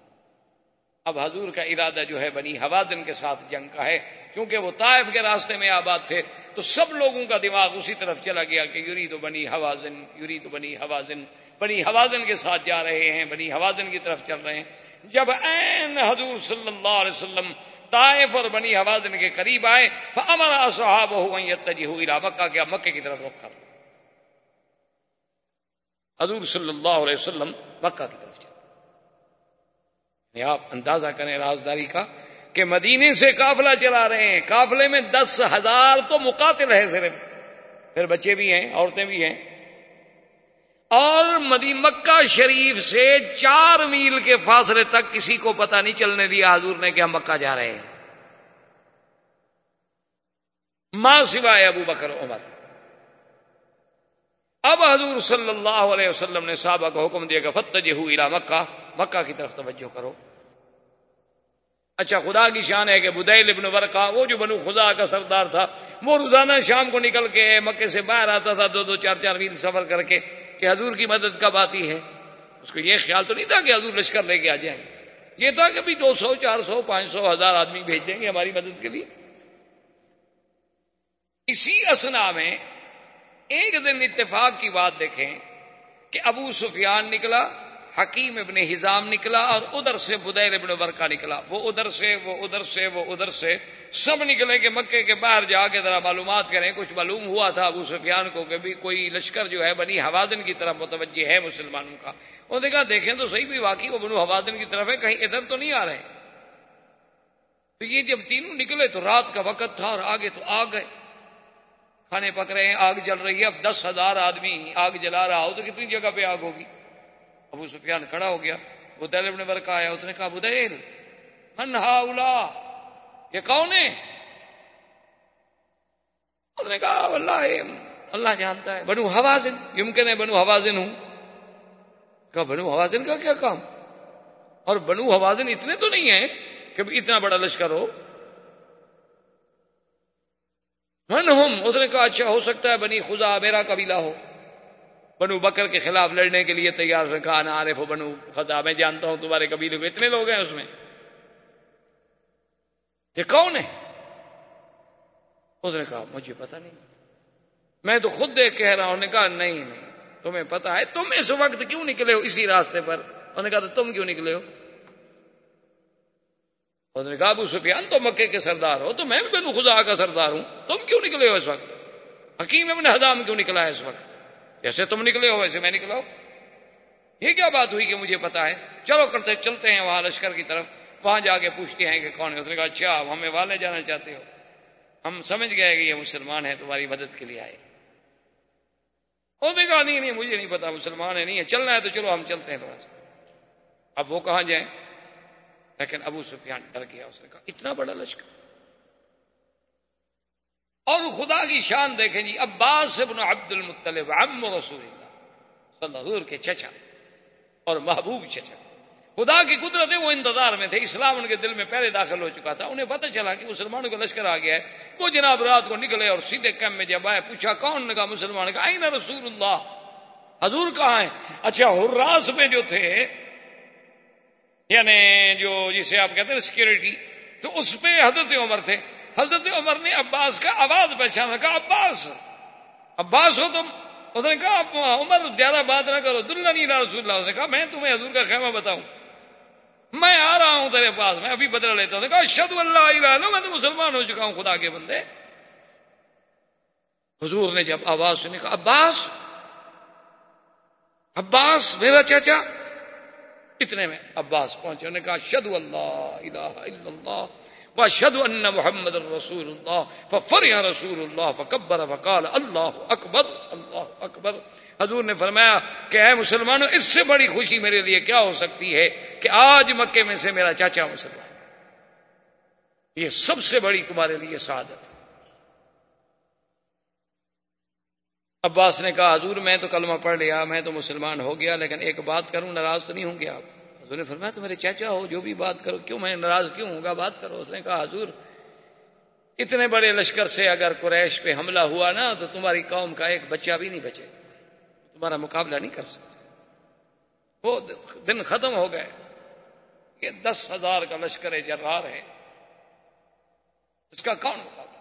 اب حضور کا ارادہ جو ہے بنی حوادن کے ساتھ جنگ کا ہے، کیونکہ وہ طائف کے راستے میں آباد تھے، تو سب لوگوں کا دماغ اسی طرف چلا گیا کہ یوری تو بنی حوازن یوری تو بنی حوازن بنی حوازن کے ساتھ جا رہے ہیں، بنی حوازن کی طرف چل رہے ہیں۔ جب این حضور صلی اللہ علیہ وسلم طائف اور بنی حوازن کے قریب آئے ہمارا صحاب ہوئی مکہ کیا مکے کی طرف رخ کر۔ حضور صلی اللہ علیہ وسلم مکہ کی طرف چل آپ اندازہ کریں رازداری کا کہ مدینے سے قافلہ چلا رہے ہیں، قافلے میں دس ہزار تو مقاتل ہے صرف۔ پھر بچے بھی ہیں، عورتیں بھی ہیں۔ اور مدی، مکہ شریف سے چار میل کے فاصلے تک کسی کو پتہ نہیں چلنے دیا حضور نے کہ ہم مکہ جا رہے ہیں۔ ماں سوائے ابو بکر، عمر۔ اب حضور صلی اللہ علیہ وسلم نے صحابہ کو حکم دیا کہ فتح ہوئی مکہ۔ مکہ کی طرف توجہ کرو۔ اچھا خدا کی شان ہے کہ بدیل ابن ورقا وہ جو بنو خدا کا سردار تھا، وہ روزانہ شام کو نکل کے مکے سے باہر آتا تھا، دو دو چار چار میل سفر کر کے، کہ حضور کی مدد کب آتی ہے؟ اس کو یہ خیال تو نہیں تھا کہ حضور لشکر لے کے آ جائیں گے۔ یہ تھا کہ بھی دو سو، چار سو، پانچ سو، ہزار آدمی بھیج دیں گے ہماری مدد کے لیے۔ اسی اسنا میں ایک دن اتفاق کی بات دیکھیں کہ ابو سفیان نکلا حکیم ابن ہزام نکلا اور ادھر سے بدیر ابن برکا نکلا۔ وہ ادھر سے، وہ ادھر سے، وہ ادھر سے۔ سب نکلے کہ مکے کے باہر جا کے ذرا معلومات کریں۔ کچھ معلوم ہوا تھا ابو سفیان کو کہ بھی کوئی لشکر جو ہے بنی حوادن کی طرف متوجہ ہے مسلمانوں کا۔ وہ دیکھا، دیکھیں تو صحیح بھی واقعی وہ بنو حوادن کی طرف ہے، کہیں ادھر تو نہیں آ رہے۔ تو یہ جب تینوں نکلے تو رات کا وقت تھا اور آگے تو آ گئے۔ کھانے پک رہے ہیں، آگ جل رہی ہے۔ اب دس ہزار آدمی آگ جلا رہا ہو تو کتنی جگہ پہ آگ ہوگی؟ ابو سفیان کھڑا ہو گیا بدیل ابن برکا آیا، اس نے کہا بدیل من اولا یہ کون ہے اس نے کہا اللہ اللہ جانتا ہے، بنو حوازن، یمکن ہے بنو حوازن ہوں. کہا، بنو حوازن کا کیا کام؟ اور بنو حوازن اتنے تو نہیں ہیں کہ اتنا بڑا لشکر ہو۔ من ہم؟ اس نے کہا اچھا ہو سکتا ہے بنی خدا میرا قبیلہ ہو۔ بنو بکر کے خلاف لڑنے کے لیے تیار رکھا نہ عارف ہو بنو خدا میں جانتا ہوں تمہارے قبیلے میں اتنے لوگ ہیں اس میں۔ یہ کون ہے؟ اس نے کہا، مجھے پتا نہیں۔ میں تو خود دیکھ کہہ رہا ہوں نے کہا، نہیں نہیں، تمہیں پتا ہے، تم اس وقت کیوں نکلے ہو اسی راستے پر؟ انہوں نے کہا، تو تم کیوں نکلے ہو؟ اس نے کہا، ابو سفیان، تو مکے کے سردار ہو، تو میں بھی بنو خدا کا سردار ہوں، تم کیوں نکلے ہو اس وقت؟ حکیم ابن حضام کیوں نکلا ہے اس وقت؟ جیسے تم نکلے ہو ویسے میں نکلا ہوں۔ یہ کیا بات ہوئی کہ مجھے پتا ہے؟ چلو کرتے چلتے ہیں وہاں لشکر کی طرف۔ وہاں جا کے پوچھتے ہیں کہ کون ہے؟ اس نے کہا اچھا ہمیں والے جانا چاہتے ہو۔ ہم سمجھ گئے کہ یہ مسلمان ہے تمہاری مدد کے لیے آئے۔ اس نے کہا، نہیں نہیں، مجھے نہیں پتا، مسلمان ہے نہیں ہے چلنا ہے تو چلو، ہم چلتے ہیں تھوڑا سا اب وہ کہاں جائیں؟ لیکن ابو سفیان ڈر گیا، اس نے کہا، اتنا بڑا لشکر۔ اور خدا کی شان دیکھیں جی عباس ابن عبد المطلب عم رسول اللہ، صلی اللہ کے چچا اور محبوب چچا۔ خدا کی قدرت ہے، وہ انتظار میں تھے۔ اسلام ان کے دل میں پہلے داخل ہو چکا تھا۔ انہیں پتہ چلا کہ مسلمانوں کا لشکر آ گیا ہے۔ وہ جناب رات کو نکلے اور سیدھے کیمپ میں جب آئے، پوچھا، کون نے کہا؟ مسلمان کا آئی نا رسول اللہ۔ حضور کہاں ہے اچھا حراس میں جو تھے یعنی جو جسے آپ کہتے ہیں سیکورٹی تو اس پہ حضرت عمر تھے۔ حضرت عمر نے عباس کا آواز پہچانا، کہا، عباس عباس ہو تم۔ اس نے کہا عمر، زیادہ بات نہ کرو دلہ نہیں رسول اللہ۔ اس نے کہا، میں تمہیں حضور کا خیمہ بتاؤں۔ میں آ رہا ہوں تیرے پاس، میں ابھی بدلا لیتا ہوں۔ کہا شد اللہ، میں تو مسلمان ہو چکا ہوں، خدا کے بندے۔ حضور نے جب آواز سنی، کہا، عباس عباس، میرا چاچا اتنے میں عباس پہنچے، انہوں نے کہا شد اللہ الہ الا اللہ واشهد ان محمد رسول اللہ ففرح رسول اللہ فکبر فقال اللہ اکبر اللہ اکبر حضور نے فرمایا کہ اے مسلمانوں، اس سے بڑی خوشی میرے لیے کیا ہو سکتی ہے کہ آج مکے میں سے میرا چاچا مسلمان یہ سب سے بڑی تمہارے لیے سعادت ہے۔ عباس نے کہا، حضور میں تو کلمہ پڑھ لیا، میں تو مسلمان ہو گیا، لیکن ایک بات کروں، ناراض تو نہیں ہوں گے آپ؟ حضور نے فرمایا تو میرے چاچا ہو، جو بھی بات کرو، کیوں میں ناراض کیوں ہوں گا بات کرو؟ اس نے کہا، حضور، اتنے بڑے لشکر سے اگر قریش پہ حملہ ہوا نا، تو تمہاری قوم کا ایک بچہ بھی نہیں بچے تمہارا مقابلہ نہیں کر سکتے. وہ دن ختم ہو گئے. یہ دس ہزار کا لشکر جرار ہے. اس کا کون مقابلہ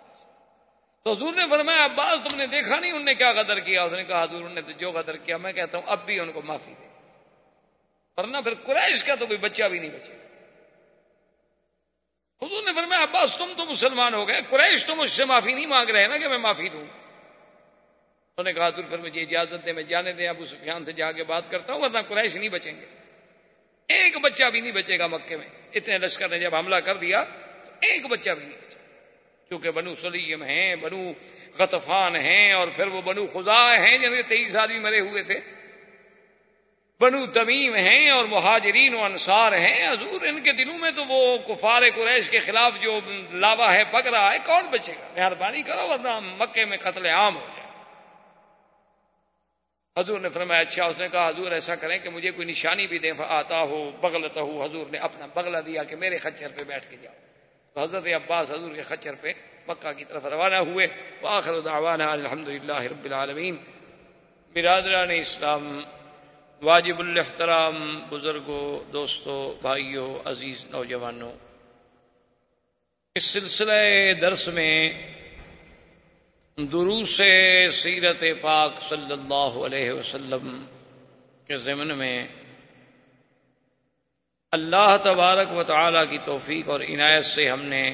تو حضور نے فرمایا، عباس، تم نے دیکھا نہیں انہوں نے کیا قدر کیا؟ اس نے کہا، حضور نے تو جو قدر کیا، میں کہتا ہوں، اب بھی ان کو معافی دے. ورنہ پھر قریش کا تو کوئی بچہ بھی نہیں بچے۔ حضور نے فرمایا، عباس، تم تو مسلمان ہو گئے، قریش تو مجھ سے معافی نہیں مانگ رہے نا کہ میں معافی دوں۔ انہوں نے کہا دور پھر مجھے اجازت دے میں جانے دیں، ابو سفیان سے جا کے بات کرتا ہوں، ورنہ قریش نہیں بچیں گے۔ ایک بچہ بھی نہیں بچے گا مکے میں۔ اتنے لشکر نے جب حملہ کر دیا، تو ایک بچہ بھی نہیں بچا۔ کیونکہ بنو سلیم ہیں، بنو غطفان ہیں، اور پھر وہ بنو خدا ہیں جن کے تیئیس آدمی مرے ہوئے تھے۔ بنو تمیم ہیں اور مہاجرین و انصار ہیں۔ حضور ان کے دنوں میں تو وہ کفار قریش کے خلاف جو لاوا ہے، پک رہا ہے، کون بچے گا؟ مہربانی کرو، ورنہ مکے میں قتل عام ہو جائے حضور نے فرمایا اچھا اس نے کہا، حضور ایسا کریں کہ مجھے کوئی نشانی بھی دیں آتا ہو بغلتا ہو۔ حضور نے اپنا بغلہ دیا کہ میرے خچر پہ بیٹھ کے جاؤ۔ تو حضرت عباس حضور کے خچر پہ مکہ کی طرف روانہ ہوئے۔ آخر دعوانا الحمد للہ رب العالمین۔ برادران اسلام واجب الاحترام بزرگوں، دوستوں، بھائیوں، عزیز نوجوانوں، اس سلسلہ درس میں دروس سیرت پاک صلی اللہ علیہ وسلم کے ضمن میں اللہ تبارک و تعالی کی توفیق اور عنایت سے ہم نے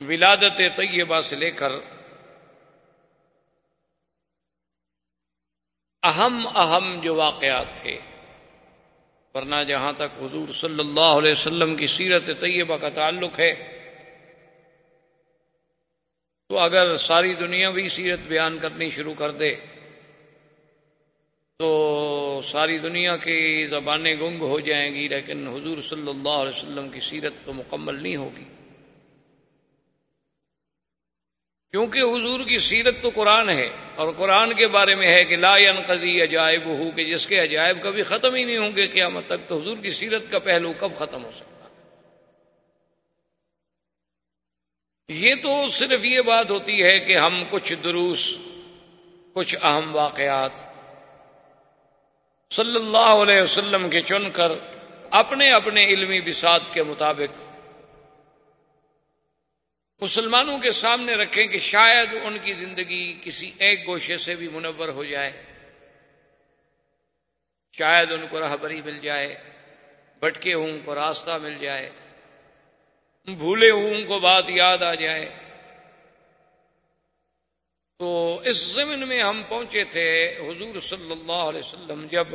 ولادت طیبہ سے لے کر اہم اہم جو واقعات تھے۔ ورنہ جہاں تک حضور صلی اللہ علیہ وسلم کی سیرت طیبہ کا تعلق ہے، تو اگر ساری دنیا بھی سیرت بیان کرنی شروع کر دے، تو ساری دنیا کی زبانیں گنگ ہو جائیں گی، لیکن حضور صلی اللہ علیہ وسلم کی سیرت تو مکمل نہیں ہوگی۔ کیونکہ حضور کی سیرت تو قرآن ہے اور قرآن کے بارے میں ہے کہ لا قضی عجائب ہو کہ جس کے عجائب کبھی ختم ہی نہیں ہوں گے قیامت تک، تو حضور کی سیرت کا پہلو کب ختم ہو سکتا یہ تو صرف یہ بات ہوتی ہے کہ ہم کچھ دروس، کچھ اہم واقعات صلی اللہ علیہ وسلم کے چن کر اپنے اپنے علمی بساط کے مطابق مسلمانوں کے سامنے رکھیں کہ شاید ان کی زندگی کسی ایک گوشے سے بھی منور ہو جائے۔ شاید ان کو رہبری مل جائے بٹکے ہوں کو راستہ مل جائے، بھولے ہوں کو بات یاد آ جائے۔ تو اس زمین میں ہم پہنچے تھے حضور صلی اللہ علیہ وسلم جب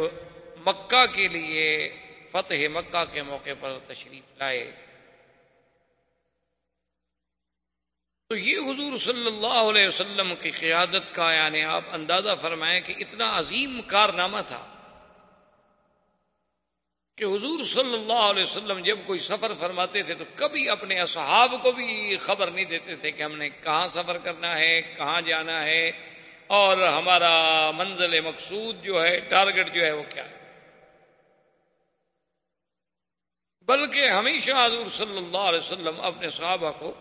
مکہ کے لیے فتح مکہ کے موقع پر تشریف لائے۔ تو یہ حضور صلی اللہ علیہ وسلم کی قیادت کا یعنی آپ اندازہ فرمائیں کہ اتنا عظیم کارنامہ تھا کہ حضور صلی اللہ علیہ وسلم جب کوئی سفر فرماتے تھے تو کبھی اپنے اصحاب کو بھی خبر نہیں دیتے تھے کہ ہم نے کہاں سفر کرنا ہے، کہاں جانا ہے اور ہمارا منزل مقصود جو ہے، ٹارگٹ جو ہے وہ کیا ہے؟ بلکہ ہمیشہ حضور صلی اللہ علیہ وسلم اپنے صحابہ کو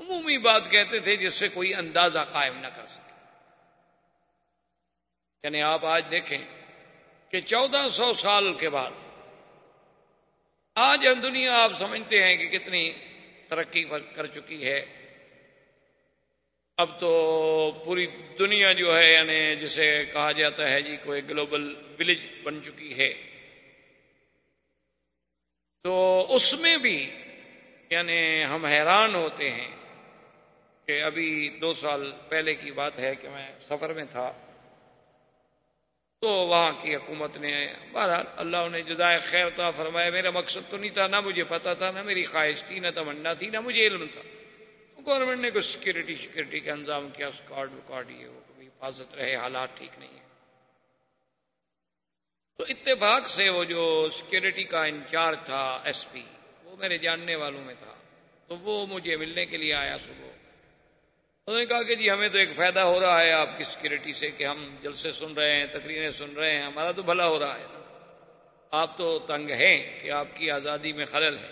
عمومی بات کہتے تھے جس سے کوئی اندازہ قائم نہ کر سکے۔ یعنی آپ آج دیکھیں کہ چودہ سو سال کے بعد آج ہم دنیا آپ سمجھتے ہیں کہ کتنی ترقی کر چکی ہے۔ اب تو پوری دنیا جو ہے یعنی جسے کہا جاتا ہے جی کوئی گلوبل ولیج بن چکی ہے۔ تو اس میں بھی یعنی ہم حیران ہوتے ہیں کہ ابھی دو سال پہلے کی بات ہے کہ میں سفر میں تھا، تو وہاں کی حکومت نے، بہرحال اللہ نے جزائے خیر تو فرمایا، میرا مقصد تو نہیں تھا، نہ مجھے پتا تھا، نہ میری خواہش تھی، نہ تمنا تھی، نہ مجھے علم تھا۔ تو گورنمنٹ نے کچھ سیکورٹی سیکورٹی کا انتظام کیا اسکارڈ وکارڈ یہ وہ حفاظت رہے، حالات ٹھیک نہیں ہے تو اتفاق سے وہ جو سیکورٹی کا انچارج تھا ایس پی وہ میرے جاننے والوں میں تھا۔ تو وہ مجھے ملنے کے لیے آیا صبح۔ انہوں نے کہا کہ جی ہمیں تو ایک فائدہ ہو رہا ہے آپ کی سیکورٹی سے کہ ہم جلسے سن رہے ہیں، تقریریں سن رہے ہیں، ہمارا تو بھلا ہو رہا ہے۔ آپ تو تنگ ہیں کہ آپ کی آزادی میں خلل ہے۔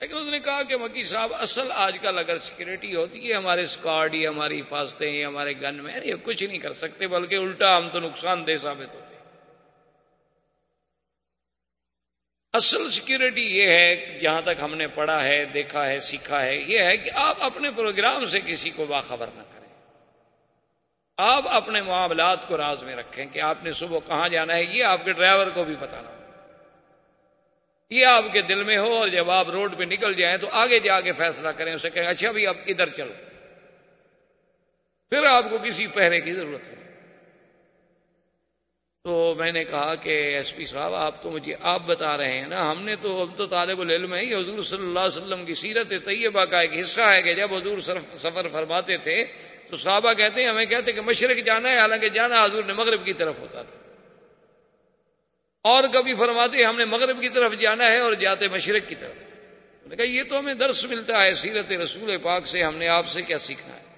لیکن اس نے کہا کہ مکی صاحب، اصل آج کل اگر سیکورٹی ہوتی ہے، ہمارے اسکارڈ یا ہماری حفاظتیں ہمارے گن میں یہ کچھ نہیں کر سکتے، بلکہ الٹا ہم تو نقصان دہ ثابت ہوتے اصل سیکورٹی یہ ہے، جہاں تک ہم نے پڑھا ہے، دیکھا ہے، سیکھا ہے، یہ ہے کہ آپ اپنے پروگرام سے کسی کو باخبر نہ کریں۔ آپ اپنے معاملات کو راز میں رکھیں کہ آپ نے صبح کہاں جانا ہے، یہ آپ کے ڈرائیور کو بھی پتا نہ ہو۔ یہ آپ کے دل میں ہو اور جب آپ روڈ پہ نکل جائیں تو آگے جا کے فیصلہ کریں، اسے کہیں اچھا بھی آپ ادھر چلو۔ پھر آپ کو کسی پہرے کی ضرورت ہے تو میں نے کہا کہ ایس پی صاحب، آپ تو مجھے آپ بتا رہے ہیں نا، ہم نے تو اب تو طالب العلم ہے حضور صلی اللہ علیہ وسلم کی سیرت طیبہ کا ایک حصہ ہے کہ جب حضور سفر فرماتے تھے تو صحابہ کہتے ہیں، ہمیں کہتے کہ مشرق جانا ہے، حالانکہ جانا حضور نے مغرب کی طرف ہوتا تھا۔ اور کبھی فرماتے ہم نے مغرب کی طرف جانا ہے اور جاتے مشرق کی طرف۔ کہا، یہ تو ہمیں درس ملتا ہے سیرت رسول پاک سے، ہم نے آپ سے کیا سیکھنا ہے؟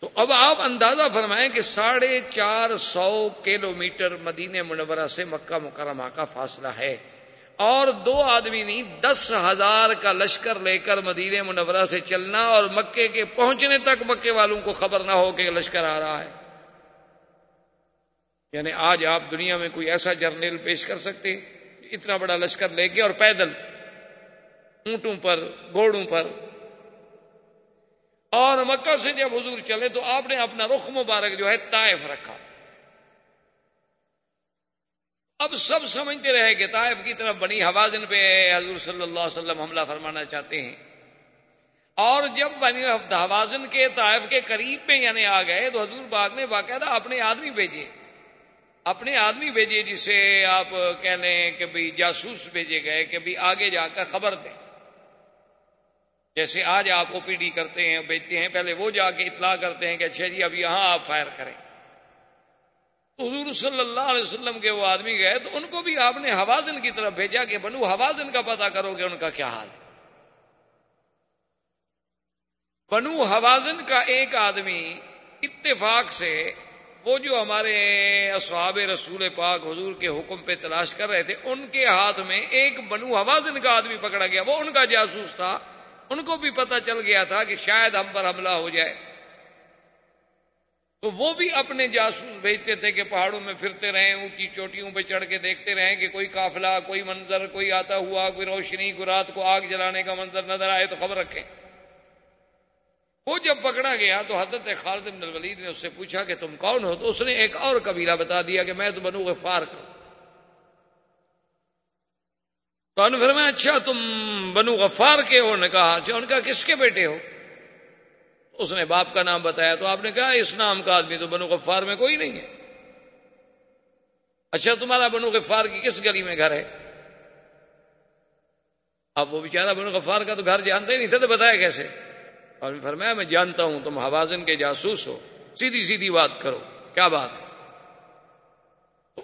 تو اب آپ اندازہ فرمائیں کہ ساڑھے چار سو کلو میٹر مدینہ منورہ سے مکہ مکرمہ کا فاصلہ ہے اور دو آدمی نہیں، دس ہزار کا لشکر لے کر مدینہ منورہ سے چلنا اور مکے کے پہنچنے تک مکے والوں کو خبر نہ ہو کہ لشکر آ رہا ہے۔ یعنی آج آپ دنیا میں کوئی ایسا جرنیل پیش کر سکتے، اتنا بڑا لشکر لے کے اور پیدل اونٹوں پر، گھوڑوں پر اور مکہ سے جب حضور چلے تو آپ نے اپنا رخ مبارک جو ہے طائف رکھا۔ اب سب سمجھتے رہے کہ طائف کی طرف بنی حوازن پہ حضور صلی اللہ علیہ وسلم حملہ فرمانا چاہتے ہیں۔ اور جب بنی حوازن کے طائف کے قریب میں یعنی آ گئے تو حضور باغ نے باقاعدہ اپنے آدمی بھیجے۔ اپنے آدمی بھیجے جسے آپ کہہ لیں کہ بھائی جاسوس بھیجے گئے کہ بھائی آگے جا کر خبر دیں۔ جیسے آج آپ او پی ڈی کرتے ہیں، بیچتے ہیں، پہلے وہ جا کے اطلاع کرتے ہیں کہ اچھا جی اب یہاں آپ فائر کریں۔ حضور صلی اللہ علیہ وسلم کے وہ آدمی گئے تو ان کو بھی آپ نے حوازن کی طرف بھیجا کہ بنو حوازن کا پتا کرو گے ان کا کیا حال ہے۔ بنو حوازن کا ایک آدمی اتفاق سے وہ جو ہمارے اصحاب رسول پاک حضور کے حکم پہ تلاش کر رہے تھے، ان کے ہاتھ میں ایک بنو حوازن کا آدمی پکڑا گیا۔ وہ ان کا جاسوس تھا۔ ان کو بھی پتا چل گیا تھا کہ شاید ہم پر حملہ ہو جائے۔ تو وہ بھی اپنے جاسوس بھیجتے تھے کہ پہاڑوں میں پھرتے رہیں، اونچی چوٹیوں پہ چڑھ کے دیکھتے رہیں کہ کوئی قافلہ، کوئی منظر، کوئی آتا ہوا، کوئی روشنی، کوئی رات کو آگ جلانے کا منظر نظر آئے تو خبر رکھیں۔ وہ جب پکڑا گیا تو حضرت خالد بن الولید نے اس سے پوچھا کہ تم کون ہو؟ تو اس نے ایک اور قبیلہ بتا دیا کہ میں تو بنو غفار کا تو انفر اچھا تم بنو غفار کے ہو؟ نے کہا اچھا ان کا کس کے بیٹے ہو؟ اس نے باپ کا نام بتایا، تو آپ نے کہا، اس نام کا آدمی تو بنو غفار میں کوئی نہیں ہے۔ اچھا تمہارا بنو غفار کی کس گلی میں گھر ہے؟ اب وہ بیچارہ بنو غفار کا تو گھر جانتے ہی نہیں تھے تو بتایا کیسے؟ اور فرمایا، میں جانتا ہوں، تم حوازن کے جاسوس ہو۔ سیدھی سیدھی بات کرو، کیا بات ہے؟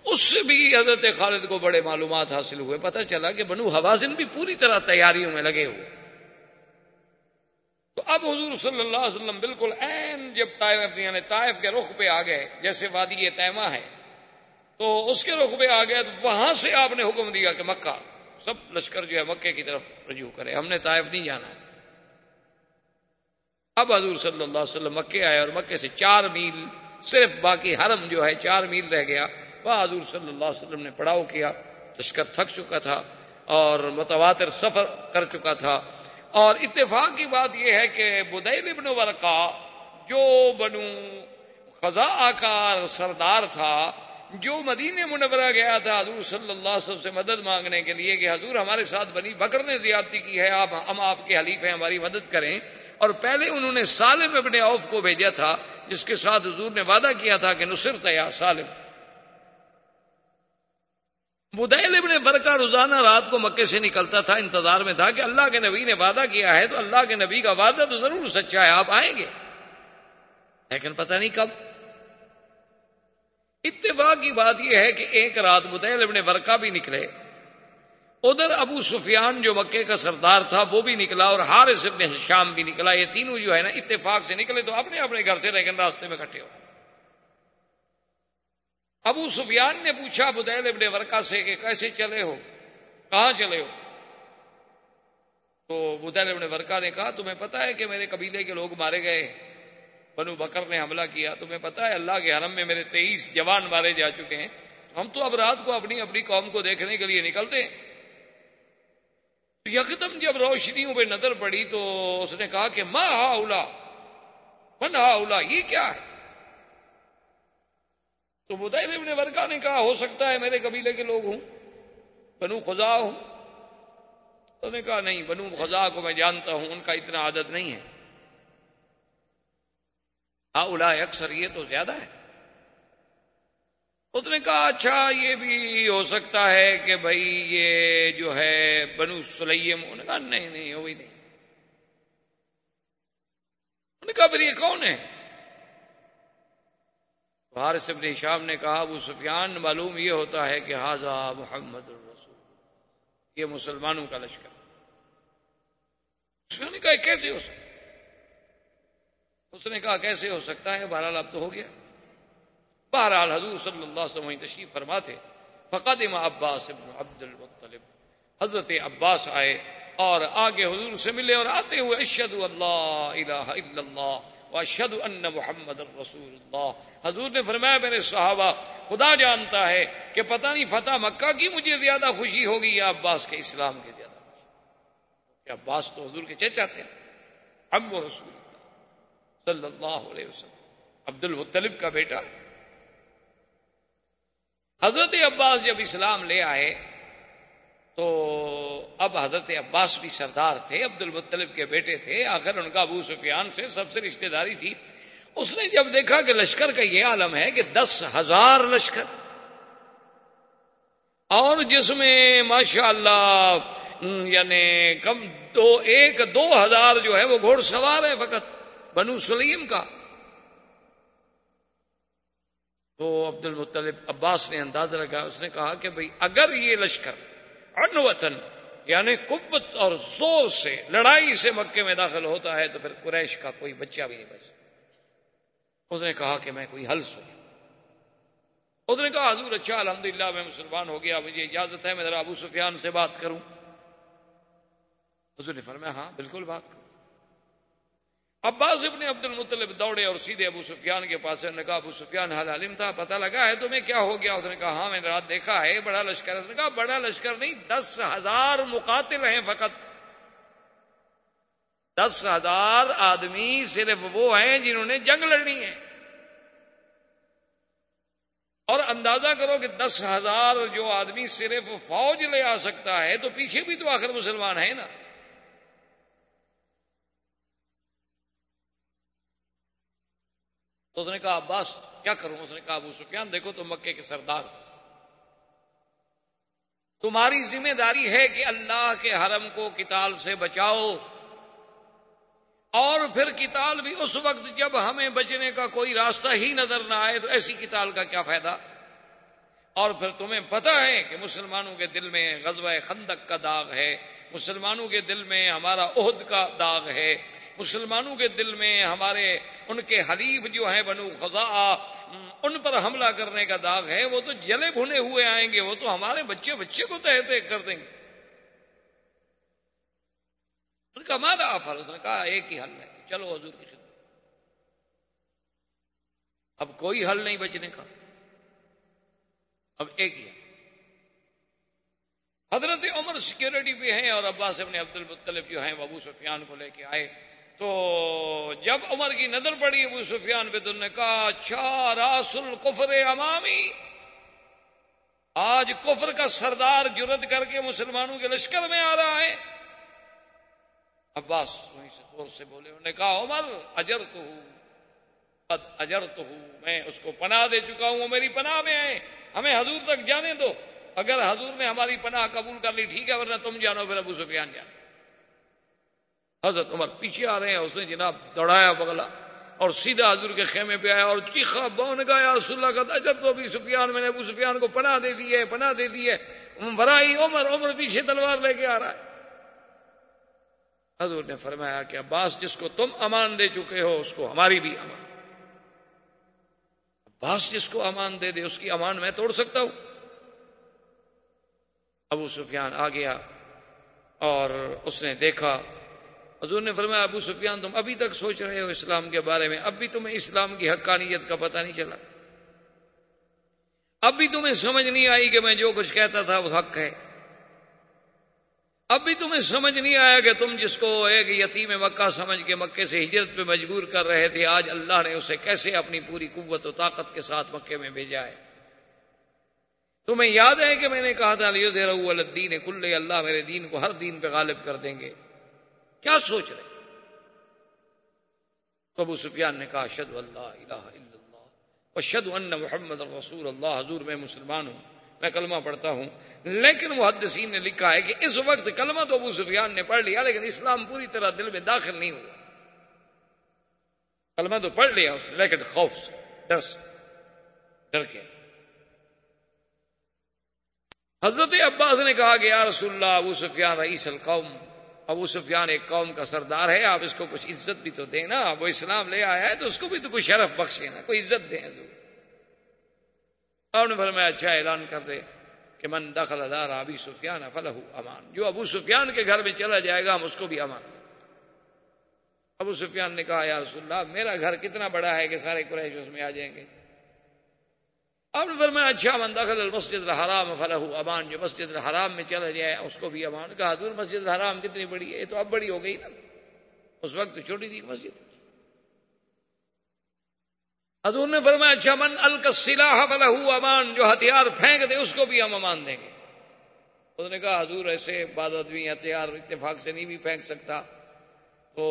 اس سے بھی حضرت خالد کو بڑے معلومات حاصل ہوئے۔ پتہ چلا کہ بنو حوازن بھی پوری طرح تیاریوں میں لگے ہوئے۔ تو اب حضور صلی اللہ علیہ وسلم بالکل این جب طائف یعنی طائف کے رخ پہ آ گئے، جیسے وادی تیمہ ہے۔ تو اس کے رخ پہ آ گئے، تو وہاں سے آپ نے حکم دیا کہ مکہ، سب لشکر جو ہے مکے کی طرف رجوع کرے ہم نے طائف نہیں جانا۔ ہے اب حضور صلی اللہ علیہ وسلم مکے آئے اور مکے سے چار میل، صرف باقی حرم جو ہے، چار میل رہ گیا۔ حضور صلی اللہ علیہ وسلم نے پڑاؤ کیا لشکر تھک چکا تھا اور متواتر سفر کر چکا تھا۔ اور اتفاق کی بات یہ ہے کہ بدیل ابن ورقا جو بنو خزا کا سردار تھا، جو مدینہ منورہ گیا تھا، حضور صلی اللہ علیہ وسلم سے مدد مانگنے کے لیے کہ حضور ہمارے ساتھ بنی بکر نے زیادتی کی ہے، آپ، ہم آپ کے حلیف ہیں، ہماری مدد کریں۔ اور پہلے انہوں نے سالم ابن عوف کو بھیجا تھا، جس کے ساتھ حضور نے وعدہ کیا تھا کہ نصرت یا سالم۔ بدیل ابن برکا روزانہ رات کو مکے سے نکلتا تھا، انتظار میں تھا کہ اللہ کے نبی نے وعدہ کیا ہے تو اللہ کے نبی کا وعدہ تو ضرور سچا ہے، آپ آئیں گے۔ لیکن پتہ نہیں کب۔ اتفاق کی بات یہ ہے کہ ایک رات بدیل ابن برکا بھی نکلے۔ ادھر ابو سفیان جو مکے کا سردار تھا، وہ بھی نکلا اور حارث ابن شام بھی نکلا۔ یہ تینوں جو ہے نا، اتفاق سے نکلے تو اپنے اپنے گھر سے لیکن راستے میں کٹے ہو۔ ابو سفیان نے پوچھا بدیل ابن ورکا سے کہ کیسے چلے ہو؟ کہاں چلے ہو؟ تو بدیل ابن ورکا نے کہا، تمہیں پتا ہے کہ میرے قبیلے کے لوگ مارے گئے بنو بکر نے حملہ کیا۔ تمہیں پتا ہے، اللہ کے حرم میں میرے تیئیس جوان مارے جا چکے ہیں۔ ہم تو اب رات کو اپنی اپنی قوم کو دیکھنے کے لیے نکلتے ہیں۔ یکدم جب روشنیوں پہ نظر پڑی تو اس نے کہا کہ ماں ہا اولا من ہا اولا یہ کیا ہے؟ تو بدائل ابن ورکا نے کہا، ہو سکتا ہے میرے قبیلے کے لوگ ہوں، بنو خزا ہوں۔ تو نے کہا، نہیں، بنو خزا کو میں جانتا ہوں، ان کا اتنا عادت نہیں ہے۔ ہاں الا اکثر یہ تو زیادہ ہے۔ اس نے کہا اچھا یہ بھی ہو سکتا ہے کہ بھائی یہ جو ہے بنو سلیم، انہوں نے کہا، نہیں نہیں وہی نہیں۔ انہوں نے کہا، پھر یہ کون ہے؟ حارث ابن شام نے کہا، ابو سفیان، معلوم یہ ہوتا ہے کہ حاضہ محمد الرسول۔ یہ مسلمانوں کا لشکر۔ اس نے کہا، کیسے ہو سکتا؟ اس نے کہا، کیسے ہو سکتا ہے؟ بہرحال اب تو ہو گیا۔ بہرحال حضور صلی اللہ علیہ وسلم تشریف فرما تھے فقدم عباس ابن عبد المطلب۔ حضرت عباس آئے اور آگے حضور سے ملے اور آتے ہوئے اشد اللہ الہ الا اللہ۔ اشد ان محمد الرسول اللہ۔ حضور نے فرمایا، میرے صحابہ، خدا جانتا ہے کہ پتہ نہیں فتح مکہ کی مجھے زیادہ خوشی ہوگی یا عباس کے اسلام کے زیادہ خوشی عباس تو حضور کے چچا تھے اب وہ رسول اللہ صلی اللہ علیہ وسلم۔ عبد المطلب کا بیٹا۔ حضرت عباس جب اسلام لے آئے تو اب حضرت عباس بھی سردار تھے، عبد المطلب کے بیٹے تھے، آخر ان کا ابو سفیان سے سب سے رشتہ داری تھی۔ اس نے جب دیکھا کہ لشکر کا یہ عالم ہے کہ دس ہزار لشکر، اور جس میں ماشاء اللہ یعنی کم دو، ایک دو ہزار جو ہے وہ گھوڑ سوار ہے فقط، بنو سلیم کا۔ تو عبد المطلب عباس نے انداز لگا اس نے کہا کہ بھئی اگر یہ لشکر وطن یعنی قوت اور زور سے، لڑائی سے مکے میں داخل ہوتا ہے تو پھر قریش کا کوئی بچہ بھی نہیں بچ اس نے کہا کہ میں کوئی حل سوچوں۔ اس نے کہا، حضور اچھا الحمدللہ، میں مسلمان ہو گیا، مجھے اجازت ہے، میں ذرا ابو سفیان سے بات کروں۔ حضور نے فرمایا ہاں بالکل بات کروں عباس ابن عبد المطلب دوڑے اور سیدھے ابو سفیان کے پاس نے کہا، ابو سفیان، حل علم تھا، پتہ لگا ہے تمہیں کیا ہو گیا؟ اس نے کہا ہاں میں نے رات دیکھا، ہے، بڑا لشکر اس نے کہا، بڑا لشکر نہیں، دس ہزار مقاتل ہیں فقط۔ دس ہزار آدمی صرف وہ ہیں جنہوں نے جنگ لڑنی ہے۔ اور اندازہ کرو کہ دس ہزار جو آدمی صرف فوج لے آ سکتا ہے، تو پیچھے بھی تو آخر مسلمان ہیں نا۔ تو اس نے کہا، عباس، کیا کروں؟ اس نے کہا، ابو سفیان، دیکھو تم مکے کے سردار تمہاری ذمہ داری ہے کہ اللہ کے حرم کو کتال سے بچاؤ۔ اور پھر کتال بھی اس وقت جب ہمیں بچنے کا کوئی راستہ ہی نظر نہ آئے تو ایسی کتال کا کیا فائدہ؟ اور پھر تمہیں پتا ہے کہ مسلمانوں کے دل میں غزوہ خندق کا داغ ہے۔ مسلمانوں کے دل میں ہمارا عہد کا داغ ہے۔ مسلمانوں کے دل میں ہمارے ان کے حلیف جو ہیں بنو خزا ان پر حملہ کرنے کا داغ ہے، وہ تو جلے بھنے ہوئے آئیں گے، وہ تو ہمارے بچے بچے کو تہ تہ کر دیں گے۔ ان کا مادہ آفر، اس نے کہا ایک ہی حل ہے، چلو حضور کی خدمت۔ اب کوئی حل نہیں بچنے کا۔ اب ایک ہی حضرت عمر سیکورٹی پہ ہیں اور عباس ابن عبد المطلب جو ہیں ابو سفیان کو لے کے آئے۔ تو جب عمر کی نظر پڑی، ابو سفیان پہ تو نے کہا اچھا راس القفر امامی۔ آج کفر کا سردار جرد کر کے مسلمانوں کے لشکر میں آ رہا ہے۔ عباس وہیں سے زور سے بولے، انہوں نے کہا، عمر اجر تو ہوں اجر تو ہوں میں اس کو پناہ دے چکا ہوں، وہ میری پناہ میں آئے ہمیں حضور تک جانے دو۔ اگر حضور نے ہماری پناہ قبول کر لی، ٹھیک ہے، ورنہ تم جانو، پھر ابو سفیان جانو حضرت عمر پیچھے آ رہے ہیں، اس نے جناب دوڑایا بگلا اور سیدھا حضور کے خیمے پہ آیا اور چیخا بون گایا رسول اللہ کا اجر تو ابھی سفیان، میں نے ابو سفیان کو پناہ دے دی ہے، پناہ دے دی ہے۔ برائی عمر عمر پیچھے تلوار لے کے آ رہا ہے۔ حضور نے فرمایا کہ عباس، جس کو تم امان دے چکے ہو، اس کو ہماری بھی امان۔ عباس، جس کو امان دے دے، اس کی امان میں توڑ سکتا ہوں۔ ابو سفیان آ گیا اور اس نے دیکھا حضور نے فرمایا، ابو سفیان، تم ابھی تک سوچ رہے ہو اسلام کے بارے میں اب بھی تمہیں اسلام کی حقانیت کا پتہ نہیں چلا۔ اب بھی تمہیں سمجھ نہیں آئی کہ میں جو کچھ کہتا تھا وہ حق ہے۔ اب بھی تمہیں سمجھ نہیں آیا کہ تم جس کو ایک یتیم مکہ سمجھ کے مکے سے ہجرت پہ مجبور کر رہے تھے، آج اللہ نے اسے کیسے اپنی پوری قوت و طاقت کے ساتھ مکے میں بھیجا ہے۔ تمہیں یاد ہے کہ میں نے کہا تھا دے رہا الدین، کل اللہ میرے دین کو ہر دین پہ غالب کر دیں گے۔ کیا سوچ رہے ابو سفیان نے کہا شد اللہ الہ الا اللہ شد ان محمد رسول اللہ. حضور میں مسلمان ہوں، میں کلمہ پڑھتا ہوں، لیکن محدثین نے لکھا ہے کہ اس وقت کلمہ تو ابو سفیان نے پڑھ لیا، لیکن اسلام پوری طرح دل میں داخل نہیں ہوا۔ کلمہ تو پڑھ لیا اس لیکن خوف سے، ڈر سے، ڈر کے۔ حضرت عباس نے کہا کہ، یا رسول اللہ، ابو سفیان، رئیس القوم ابو سفیان ایک قوم کا سردار ہے، آپ اس کو کچھ عزت بھی تو دیں نا، وہ اسلام لے آیا ہے تو اس کو بھی تو کوئی شرف بخشے نا، کوئی عزت دیں آپ نے فرمایا اچھا اعلان کر دے کہ من دخل دار ابھی سفیان فلح امان۔ جو ابو سفیان کے گھر میں چلا جائے گا، ہم اس کو بھی امان۔ ابو سفیان نے کہا، یا رسول اللہ، میرا گھر کتنا بڑا ہے کہ سارے قریش اس میں آ جائیں گے۔ اب نے فرمایا اچھا من دخل المسجد الحرام فلح امان، جو مسجد الحرام میں چلا جائے، اس کو بھی امان کہا، حضور، مسجد الحرام کتنی بڑی ہے، یہ تو اب بڑی ہو گئی نا۔ اس وقت چھوٹی تھی مسجد۔ حضور نے فرمایا اچھا من الکسلاح فلح امان، جو ہتھیار پھینک دے، اس کو بھی ہم امان دیں گے۔ اس نے کہا، حضور، ایسے بعض آدمی ہتھیار اتفاق سے نہیں بھی پھینک سکتا۔ تو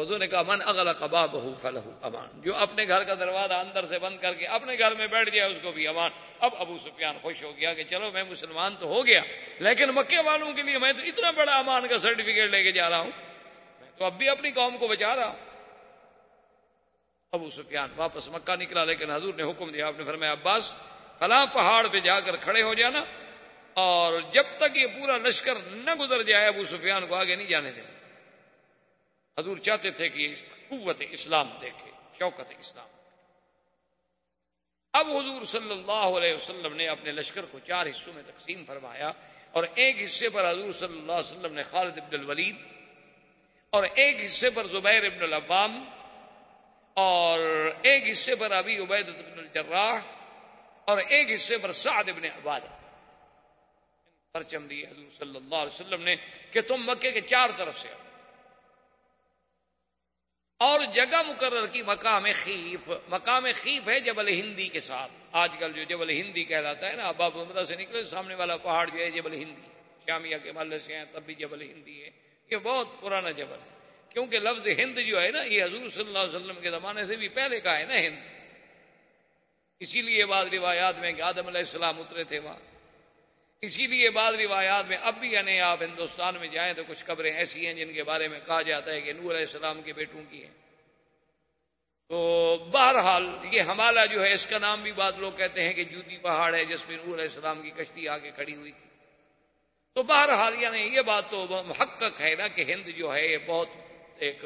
حضور نے کہا، من اغل قباب ہو فل امان. جو اپنے گھر کا دروازہ اندر سے بند کر کے اپنے گھر میں بیٹھ گیا، اس کو بھی امان. اب ابو سفیان خوش ہو گیا کہ چلو میں مسلمان تو ہو گیا، لیکن مکے والوں کے لیے میں تو اتنا بڑا امان کا سرٹیفکیٹ لے کے جا رہا ہوں. میں تو اب بھی اپنی قوم کو بچا رہا ہوں. ابو سفیان واپس مکہ نکلا، لیکن حضور نے حکم دیا، آپ نے فرمایا، عباس، فلاں پہاڑ پہ جا کر کھڑے ہو جانا اور جب تک یہ پورا لشکر نہ گزر جائے، ابو سفیان کو آگے نہیں جانے دینا. حضور چاہتے تھے کہ قوت اسلام دیکھے، شوکت اسلام اب حضور صلی اللہ علیہ وسلم نے اپنے لشکر کو چار حصوں میں تقسیم فرمایا اور ایک حصے پر حضور صلی اللہ علیہ وسلم نے خالد ابن الولید اور ایک حصے پر زبیر ابن العبام اور ایک حصے پر ابی عبید ابن الجراح اور ایک حصے پر سعد ابن عبادہ۔ پرچم دیے حضور صلی اللہ علیہ وسلم نے کہ تم مکے کے چار طرف سے آؤ۔ اور جگہ مقرر کی مقام خیف۔ مقام خیف ہے جبل ہندی کے ساتھ۔ آج کل جو جبل ہندی کہلاتا ہے نا اباب عمرہ سے نکلے، سامنے والا پہاڑ جو ہے جبل ہندی۔ شامیہ کے محلے سے ہیں، تب بھی جبل ہندی ہے۔ یہ بہت پرانا جبل ہے۔ کیونکہ لفظ ہند جو ہے نا، یہ حضور صلی اللہ علیہ وسلم کے زمانے سے بھی پہلے کا ہے نا ہند۔ اسی لیے بعض روایات میں کہ آدم علیہ السلام اترے تھے وہاں۔ اسی لیے بعض روایات میں اب بھی یعنی آپ ہندوستان میں جائیں تو کچھ قبریں ایسی ہیں جن کے بارے میں کہا جاتا ہے کہ نور علیہ السلام کے بیٹوں کی ہیں۔ تو بہرحال یہ ہمالا جو ہے، اس کا نام بھی بعض لوگ کہتے ہیں کہ جودی پہاڑ ہے جس پہ نور علیہ السلام کی کشتی آ کے کھڑی ہوئی تھی۔ تو بہرحال یعنی یہ بات تو محقق ہے نا کہ ہند جو ہے، یہ بہت ایک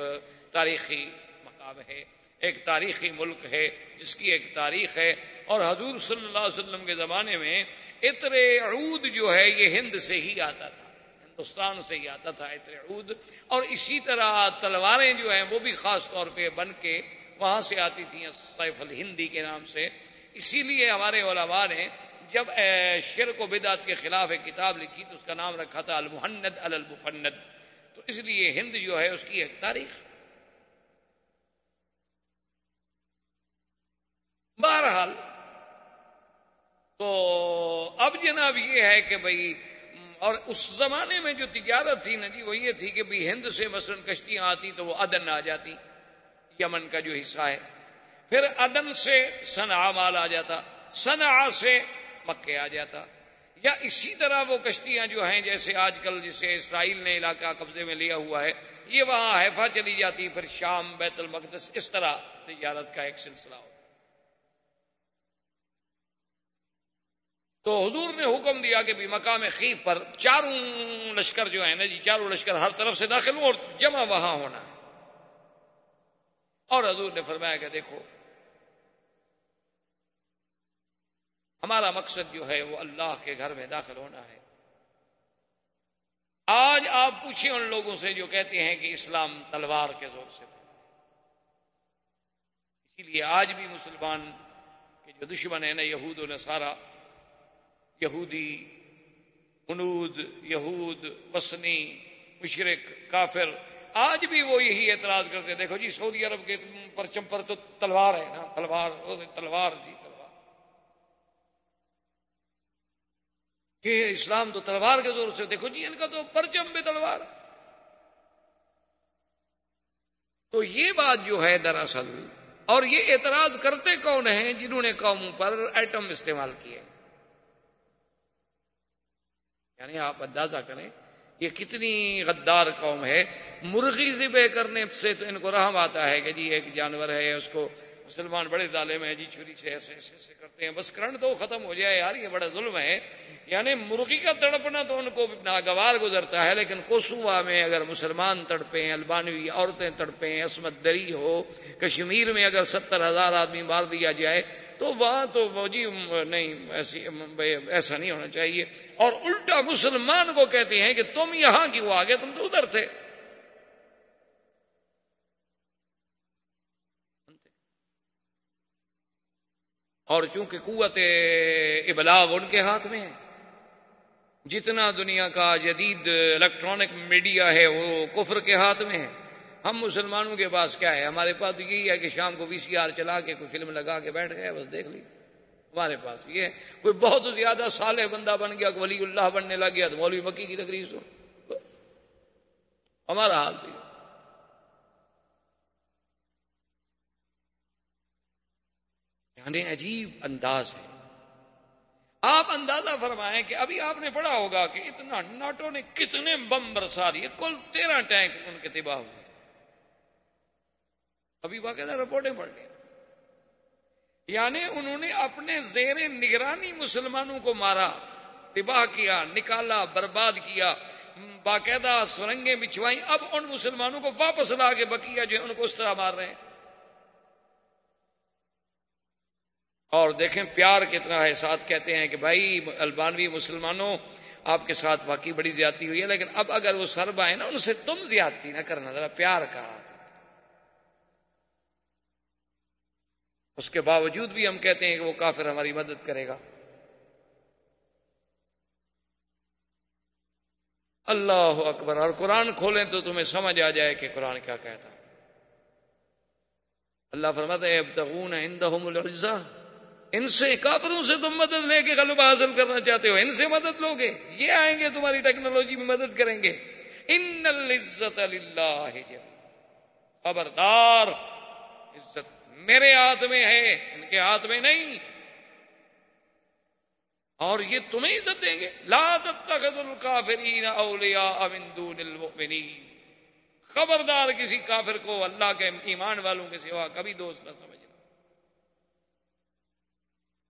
تاریخی مقام ہے۔ ایک تاریخی ملک ہے، جس کی ایک تاریخ ہے۔ اور حضور صلی اللہ علیہ وسلم کے زمانے میں عطر عود جو ہے، یہ ہند سے ہی آتا تھا، ہندوستان سے ہی آتا تھا عطر عود۔ اور اسی طرح تلواریں جو ہیں، وہ بھی خاص طور پہ بن کے وہاں سے آتی تھیں، سیف الہندی کے نام سے۔ اسی لیے ہمارے علماء نے جب شرک و بدعت کے خلاف ایک کتاب لکھی تو اس کا نام رکھا تھا المحند المفند۔ تو اس لیے ہند جو ہے، اس کی ایک تاریخ۔ بہرحال تو اب جناب یہ ہے کہ بھائی اور اس زمانے میں جو تجارت تھی نا جی وہ یہ تھی کہ بھی ہند سے مثلا کشتیاں آتی تو وہ ادن آ جاتی، یمن کا جو حصہ ہے۔ پھر ادن سے سنا مال آ جاتا سنا سے مکے آ جاتا۔ یا اسی طرح وہ کشتیاں جو ہیں، جیسے آج کل جسے اسرائیل نے علاقہ قبضے میں لیا ہوا ہے، یہ وہاں حیفا چلی جاتی، پھر شام بیت المقدس، اس طرح تجارت کا ایک سلسلہ ہوتا۔ تو حضور نے حکم دیا کہ بھی مقام خیف پر چاروں لشکر جو ہے نا جی چاروں لشکر ہر طرف سے داخل ہوں اور جمع وہاں ہونا۔ اور حضور نے فرمایا کہ دیکھو، ہمارا مقصد جو ہے وہ اللہ کے گھر میں داخل ہونا ہے۔ آج آپ پوچھیں ان لوگوں سے جو کہتے ہیں کہ اسلام تلوار کے زور سے۔ اسی لیے آج بھی مسلمان کے جو دشمن ہے نا، یہود و نصارہ یہودی انود یہود وسنی مشرق کافر، آج بھی وہ یہی اعتراض کرتے دیکھو جی سعودی عرب کے پرچم پر تو تلوار ہے نا، تلوار تلوار جی تلوار۔ کہ اسلام تو تلوار کے زور سے، دیکھو جی ان کا تو پرچم بھی تلوار۔ تو یہ بات جو ہے دراصل، اور یہ اعتراض کرتے کون ہیں جنہوں نے قوموں پر ایٹم استعمال کیے؟ یعنی آپ اندازہ کریں یہ کتنی غدار قوم ہے، مرغی ذبح کرنے سے تو ان کو رحم آتا ہے کہ جی ایک جانور ہے، اس کو مسلمان بڑے دالے میں جی چھری سے ایسے ایسے ایسے کرتے ہیں۔ بس کرنٹ تو ختم ہو جائے، یار، یہ بڑا ظلم ہے۔ یعنی مرغی کا تڑپنا تو ان کو ناگوار گزرتا ہے، لیکن کوسوا میں اگر مسلمان تڑپے البانوی عورتیں تڑپیں عصمت دری ہو، کشمیر میں اگر ستر ہزار آدمی مار دیا جائے، تو وہاں تو جی نہیں، ایسی، ایسا نہیں ہونا چاہیے۔ اور الٹا مسلمان کو کہتے ہیں کہ تم یہاں کیوں آگے؟ تم تو ادھر تھے۔ اور چونکہ قوت ابلاغ ان کے ہاتھ میں ہے، جتنا دنیا کا جدید الیکٹرانک میڈیا ہے، وہ کفر کے ہاتھ میں ہے۔ ہم مسلمانوں کے پاس کیا ہے؟ ہمارے پاس تو یہی ہے کہ شام کو وی سی آر چلا کے کوئی فلم لگا کے بیٹھ گئے، بس دیکھ لی۔ ہمارے پاس یہ ہے۔ کوئی بہت زیادہ صالح بندہ بن گیا ولی اللہ بننے لگ گیا تو مولوی مکی کی تقریر سو ہمارا حال تو یعنی عجیب انداز ہے۔ آپ اندازہ فرمائیں کہ ابھی آپ نے پڑھا ہوگا کہ اتنا ناٹو نے کتنے بم برسا دیے، کل تیرہ ٹینک ان کے تباہ ہوئے۔ ابھی باقاعدہ رپورٹیں پڑھ لی یعنی انہوں نے اپنے زیر نگرانی مسلمانوں کو مارا، تباہ کیا، نکالا، برباد کیا، باقاعدہ سرنگیں بچھوائیں۔ اب ان مسلمانوں کو واپس لا کے بکیا جو ان کو اس طرح مار رہے ہیں۔ اور دیکھیں پیار کتنا ہے۔ ساتھ کہتے ہیں کہ بھائی، البانوی مسلمانوں، آپ کے ساتھ واقعی بڑی زیادتی ہوئی ہے، لیکن اب اگر وہ سرب آئے نا، ان سے تم زیادتی نہ کرنا، ذرا پیار کہا اس کے باوجود بھی ہم کہتے ہیں کہ وہ کافر ہماری مدد کرے گا۔ اللہ اکبر۔ اور قرآن کھولیں تو تمہیں سمجھ آ جائے کہ قرآن کیا کہتا ہے۔ اللہ فرماتا ہے اب تغون العزہ ان سے کافروں سے تم مدد لے کے غلبہ حاصل کرنا چاہتے ہو۔ ان سے مدد لو گے یہ آئیں گے، تمہاری ٹیکنالوجی میں مدد کریں گے۔ ان العزت اللہ خبردار۔ عزت میرے ہاتھ میں ہے، ان کے ہاتھ میں نہیں۔ اور یہ تمہیں عزت دیں گے۔ لا تتخذ الکافرین اولیاء من دون المؤمنین۔ خبردار کسی کافر کو اللہ کے ایمان والوں کے سوا کبھی دوست نہ سمجھنا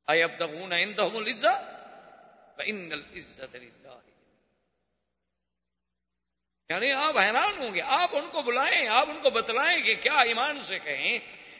اے عندهم العزت فان یعنی آپ حیران ہوں گے، آپ ان کو بلائیں، آپ ان کو بتلائیں کہ کیا ایمان سے کہیں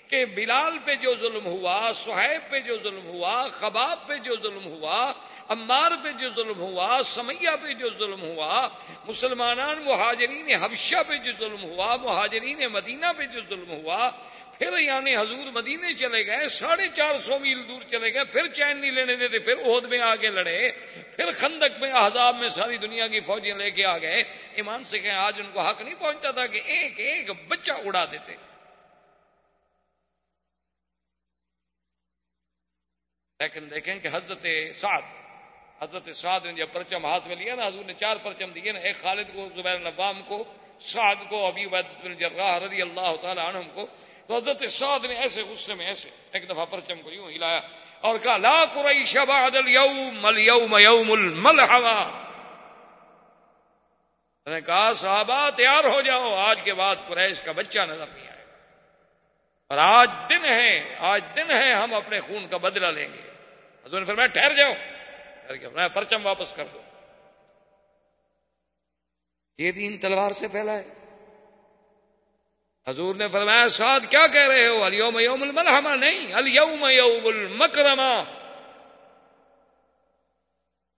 کہ بلال پہ جو ظلم ہوا، سہیب پہ جو ظلم ہوا، خباب پہ جو ظلم ہوا، عمار پہ جو ظلم ہوا، سمیہ پہ جو ظلم ہوا مسلمان مہاجرین حبشہ پہ جو ظلم ہوا، مہاجرین مدینہ پہ جو ظلم ہوا پھر یعنی حضور مدینے چلے گئے، ساڑھے چار سو میل دور چلے گئے، پھر چین نہیں لینے دیتے، پھر عہد میں آگے لڑے، پھر خندق میں احزاب میں ساری دنیا کی فوجیں لے کے آ گئے۔ ایمان سے کہ آج ان کو حق نہیں پہنچتا تھا کہ ایک ایک بچہ اڑا دیتے۔ لیکن دیکھیں کہ حضرت سعد حضرت سعد نے جب پرچم ہاتھ میں لیا نا، حضور نے چار پرچم دیے نا، ایک خالد کو، زبیر نوام کو، سعد کو، ابی بن جراح رضی اللہ تعالی عنہ کو۔ تو حضرت سعد نے ایسے غصے میں ایسے ایک دفعہ پرچم کو یوں ہلایا اور کہا، لا قریش بعد اليوم اليوم یوم الملحمہ. نے کہا، صحابہ تیار ہو جاؤ، آج کے بعد قریش کا بچہ نظر نہیں آئے گا۔ اور آج دن ہے، آج دن ہے، ہم اپنے خون کا بدلہ لیں گے۔ حضور نے فرمایا، ٹھہر جاؤ۔ فرمایا، پرچم واپس کر دو۔ یہ دین تلوار سے پھیلا ہے۔ حضور نے فرمایا، سعد کیا کہہ رہے ہو؟ الیوم یوم الملحمہ؟ نہیں، الیوم یوم المکرمہ۔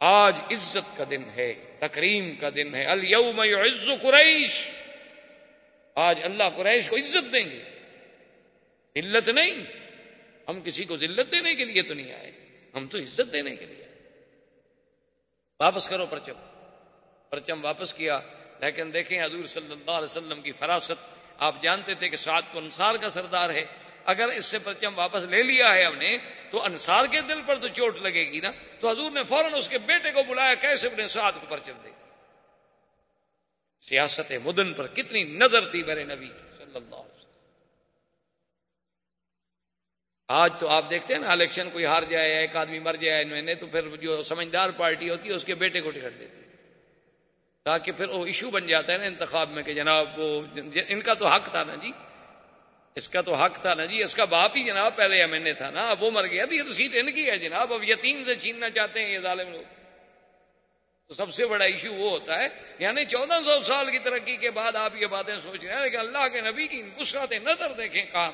آج عزت کا دن ہے، تکریم کا دن ہے۔ الوم عز قریش۔ آج اللہ قریش کو عزت دیں گے۔ علت نہیں۔ ہم کسی کو ذلت دینے کے لیے تو نہیں آئے۔ ہم تو عزت دینے کے لیے۔ واپس کرو پرچم۔ پرچم واپس کیا، لیکن دیکھیں حضور صلی اللہ علیہ وسلم کی فراست آپ جانتے تھے کہ سعد تو انصار کا سردار ہے، اگر اس سے پرچم واپس لے لیا ہے ہم نے، تو انصار کے دل پر تو چوٹ لگے گی نا۔ تو حضور نے فوراً اس کے بیٹے کو بلایا، کیسے اپنے ساتھ کو پرچم دے گا؟ سیاست مدن پر کتنی نظر تھی میرے نبی کی، صلی اللہ علیہ وسلم۔ آج تو آپ دیکھتے ہیں نا، الیکشن کوئی ہار جائے، ایک آدمی مر جائے، میں نے تو پھر جو سمجھدار پارٹی ہوتی ہے، اس کے بیٹے کو ٹکٹ دیتی ہے تاکہ پھر وہ ایشو بن جاتا ہے نا انتخاب میں کہ جناب وہ ان کا تو حق تھا نا جی۔ اس کا تو حق تھا نا جی۔ اس کا باپ ہی جناب پہلے ایم این اے تھا نا۔ اب وہ مر گیا۔ تو یہ تو سیٹ ان کی ہے جناب۔ اب یتیم سے چھیننا چاہتے ہیں یہ ظالم لوگ۔ تو سب سے بڑا ایشو وہ ہوتا ہے۔ یعنی چودہ سو سال کی ترقی کے بعد آپ یہ باتیں سوچ رہے ہیں کہ اللہ کے نبی کی گسرات نظر دیکھیں کہاں۔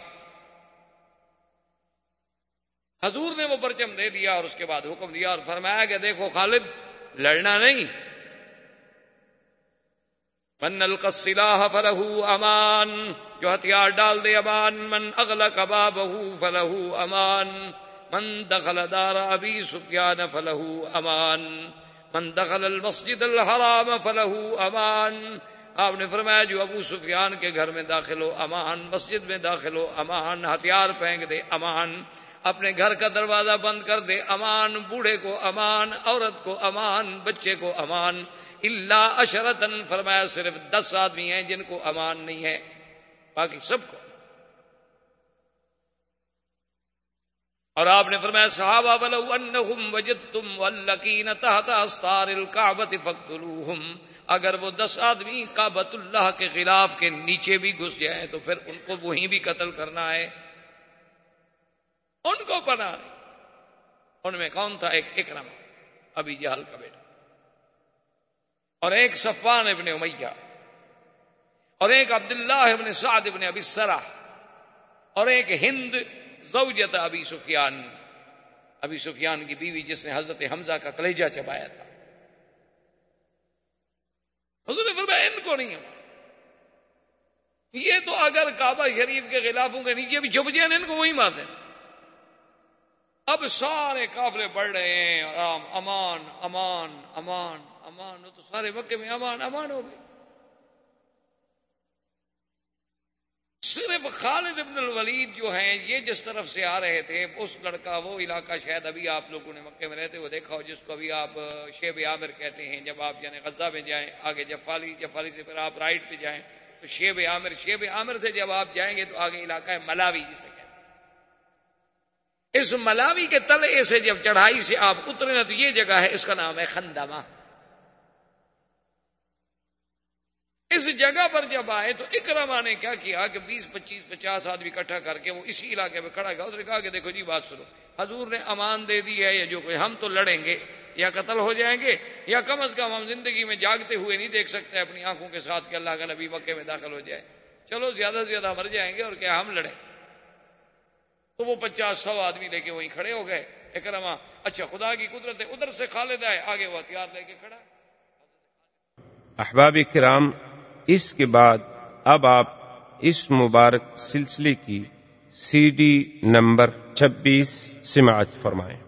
حضور نے وہ پرچم دے دیا اور اس کے بعد حکم دیا اور فرمایا کہ دیکھو خالد، لڑنا نہیں۔ من القصلاح فلہ امان، جو ہتھیار ڈال دے امان، من اغلق بابہ فلہ امان، من دخل دار ابی سفیان فلہ امان، من دخل المسجد الحرام فلہ امان۔ آپ نے فرمایا جو ابو سفیان کے گھر میں داخل ہو امان، مسجد میں داخل ہو امان، ہتھیار پھینک دے امان۔ اپنے گھر کا دروازہ بند کر دے۔ امان بوڑھے کو امان، عورت کو امان، بچے کو امان۔ اللہ اشرتن فرمایا صرف دس آدمی ہیں جن کو امان نہیں ہے۔ باقی سب کو۔ اور آپ نے فرمایا، صحابہ بلو انہم وجدتم واللکین تحت استار الكعبت فقتلوہم اگر وہ دس آدمی کعبت اللہ کے خلاف کے نیچے بھی گھس جائیں تو پھر ان کو وہیں بھی قتل کرنا ہے۔ ان کو پنا نہیں ان میں کون تھا؟ ایک اکرم ابھی جہل کا بیٹا۔ اور ایک صفان ابن امیہ، اور ایک عبداللہ ابن سعد ابن ابی سرا اور ایک ہند زوجت ابی سفیان۔ ابی سفیان کی بیوی جس نے حضرت حمزہ کا کلیجہ چبایا تھا۔ حضور فرمایا، ان کو نہیں یہ تو اگر کعبہ شریف کے خلافوں کے نیچے بھی چھپ جائیں، ان کو وہی مار دیں۔ اب سارے کافرے بڑھ رہے ہیں امان امان امان امان تو سارے مکے میں امان امان ہو گئے۔ صرف خالد ابن الولید جو ہیں، یہ جس طرف سے آ رہے تھے، اس لڑکا، وہ علاقہ شاید ابھی آپ لوگوں نے مکے میں رہتے وہ دیکھا ہو، جس کو ابھی آپ شیب عامر کہتے ہیں۔ جب آپ یعنی غزہ میں جائیں، آگے جفالی جفالی سے پھر آپ رائٹ پہ جائیں، تو شیب عامر شیب عامر سے جب آپ جائیں گے تو آگے علاقہ ہے ملاوی جسے کہتے ہیں۔ اس ملاوی کے تلے سے جب چڑھائی سے آپ اترے نا تو یہ جگہ ہے، اس کا نام ہے خندامہ اس جگہ پر جب آئے تو اکرما نے کیا کیا کہ بیس، پچیس، پچاس آدمی اکٹھا کر کے وہ اسی علاقے میں کھڑا گیا۔ اس نے کہا کہ دیکھو جی بات سنو۔ حضور نے امان دے دی ہے یا جو کوئی، ہم تو لڑیں گے، یا قتل ہو جائیں گے، یا کم از کم ہم زندگی میں جاگتے ہوئے نہیں دیکھ سکتے اپنی آنکھوں کے ساتھ کہ اللہ کا نبی مکے میں داخل ہو جائے۔ چلو، زیادہ سے زیادہ مر جائیں گے اور کیا ہم لڑیں۔ تو وہ پچاس سو آدمی لے کے وہیں کھڑے ہو گئے۔ اکرما اچھا خدا کی قدرت ہے، ادھر سے خالد آئے، آگے وہ ہتھیار لے کے کھڑا۔
احباب کرام، اس کے بعد اب آپ اس مبارک سلسلے کی سی ڈی نمبر چھبیس سماعت فرمائیں۔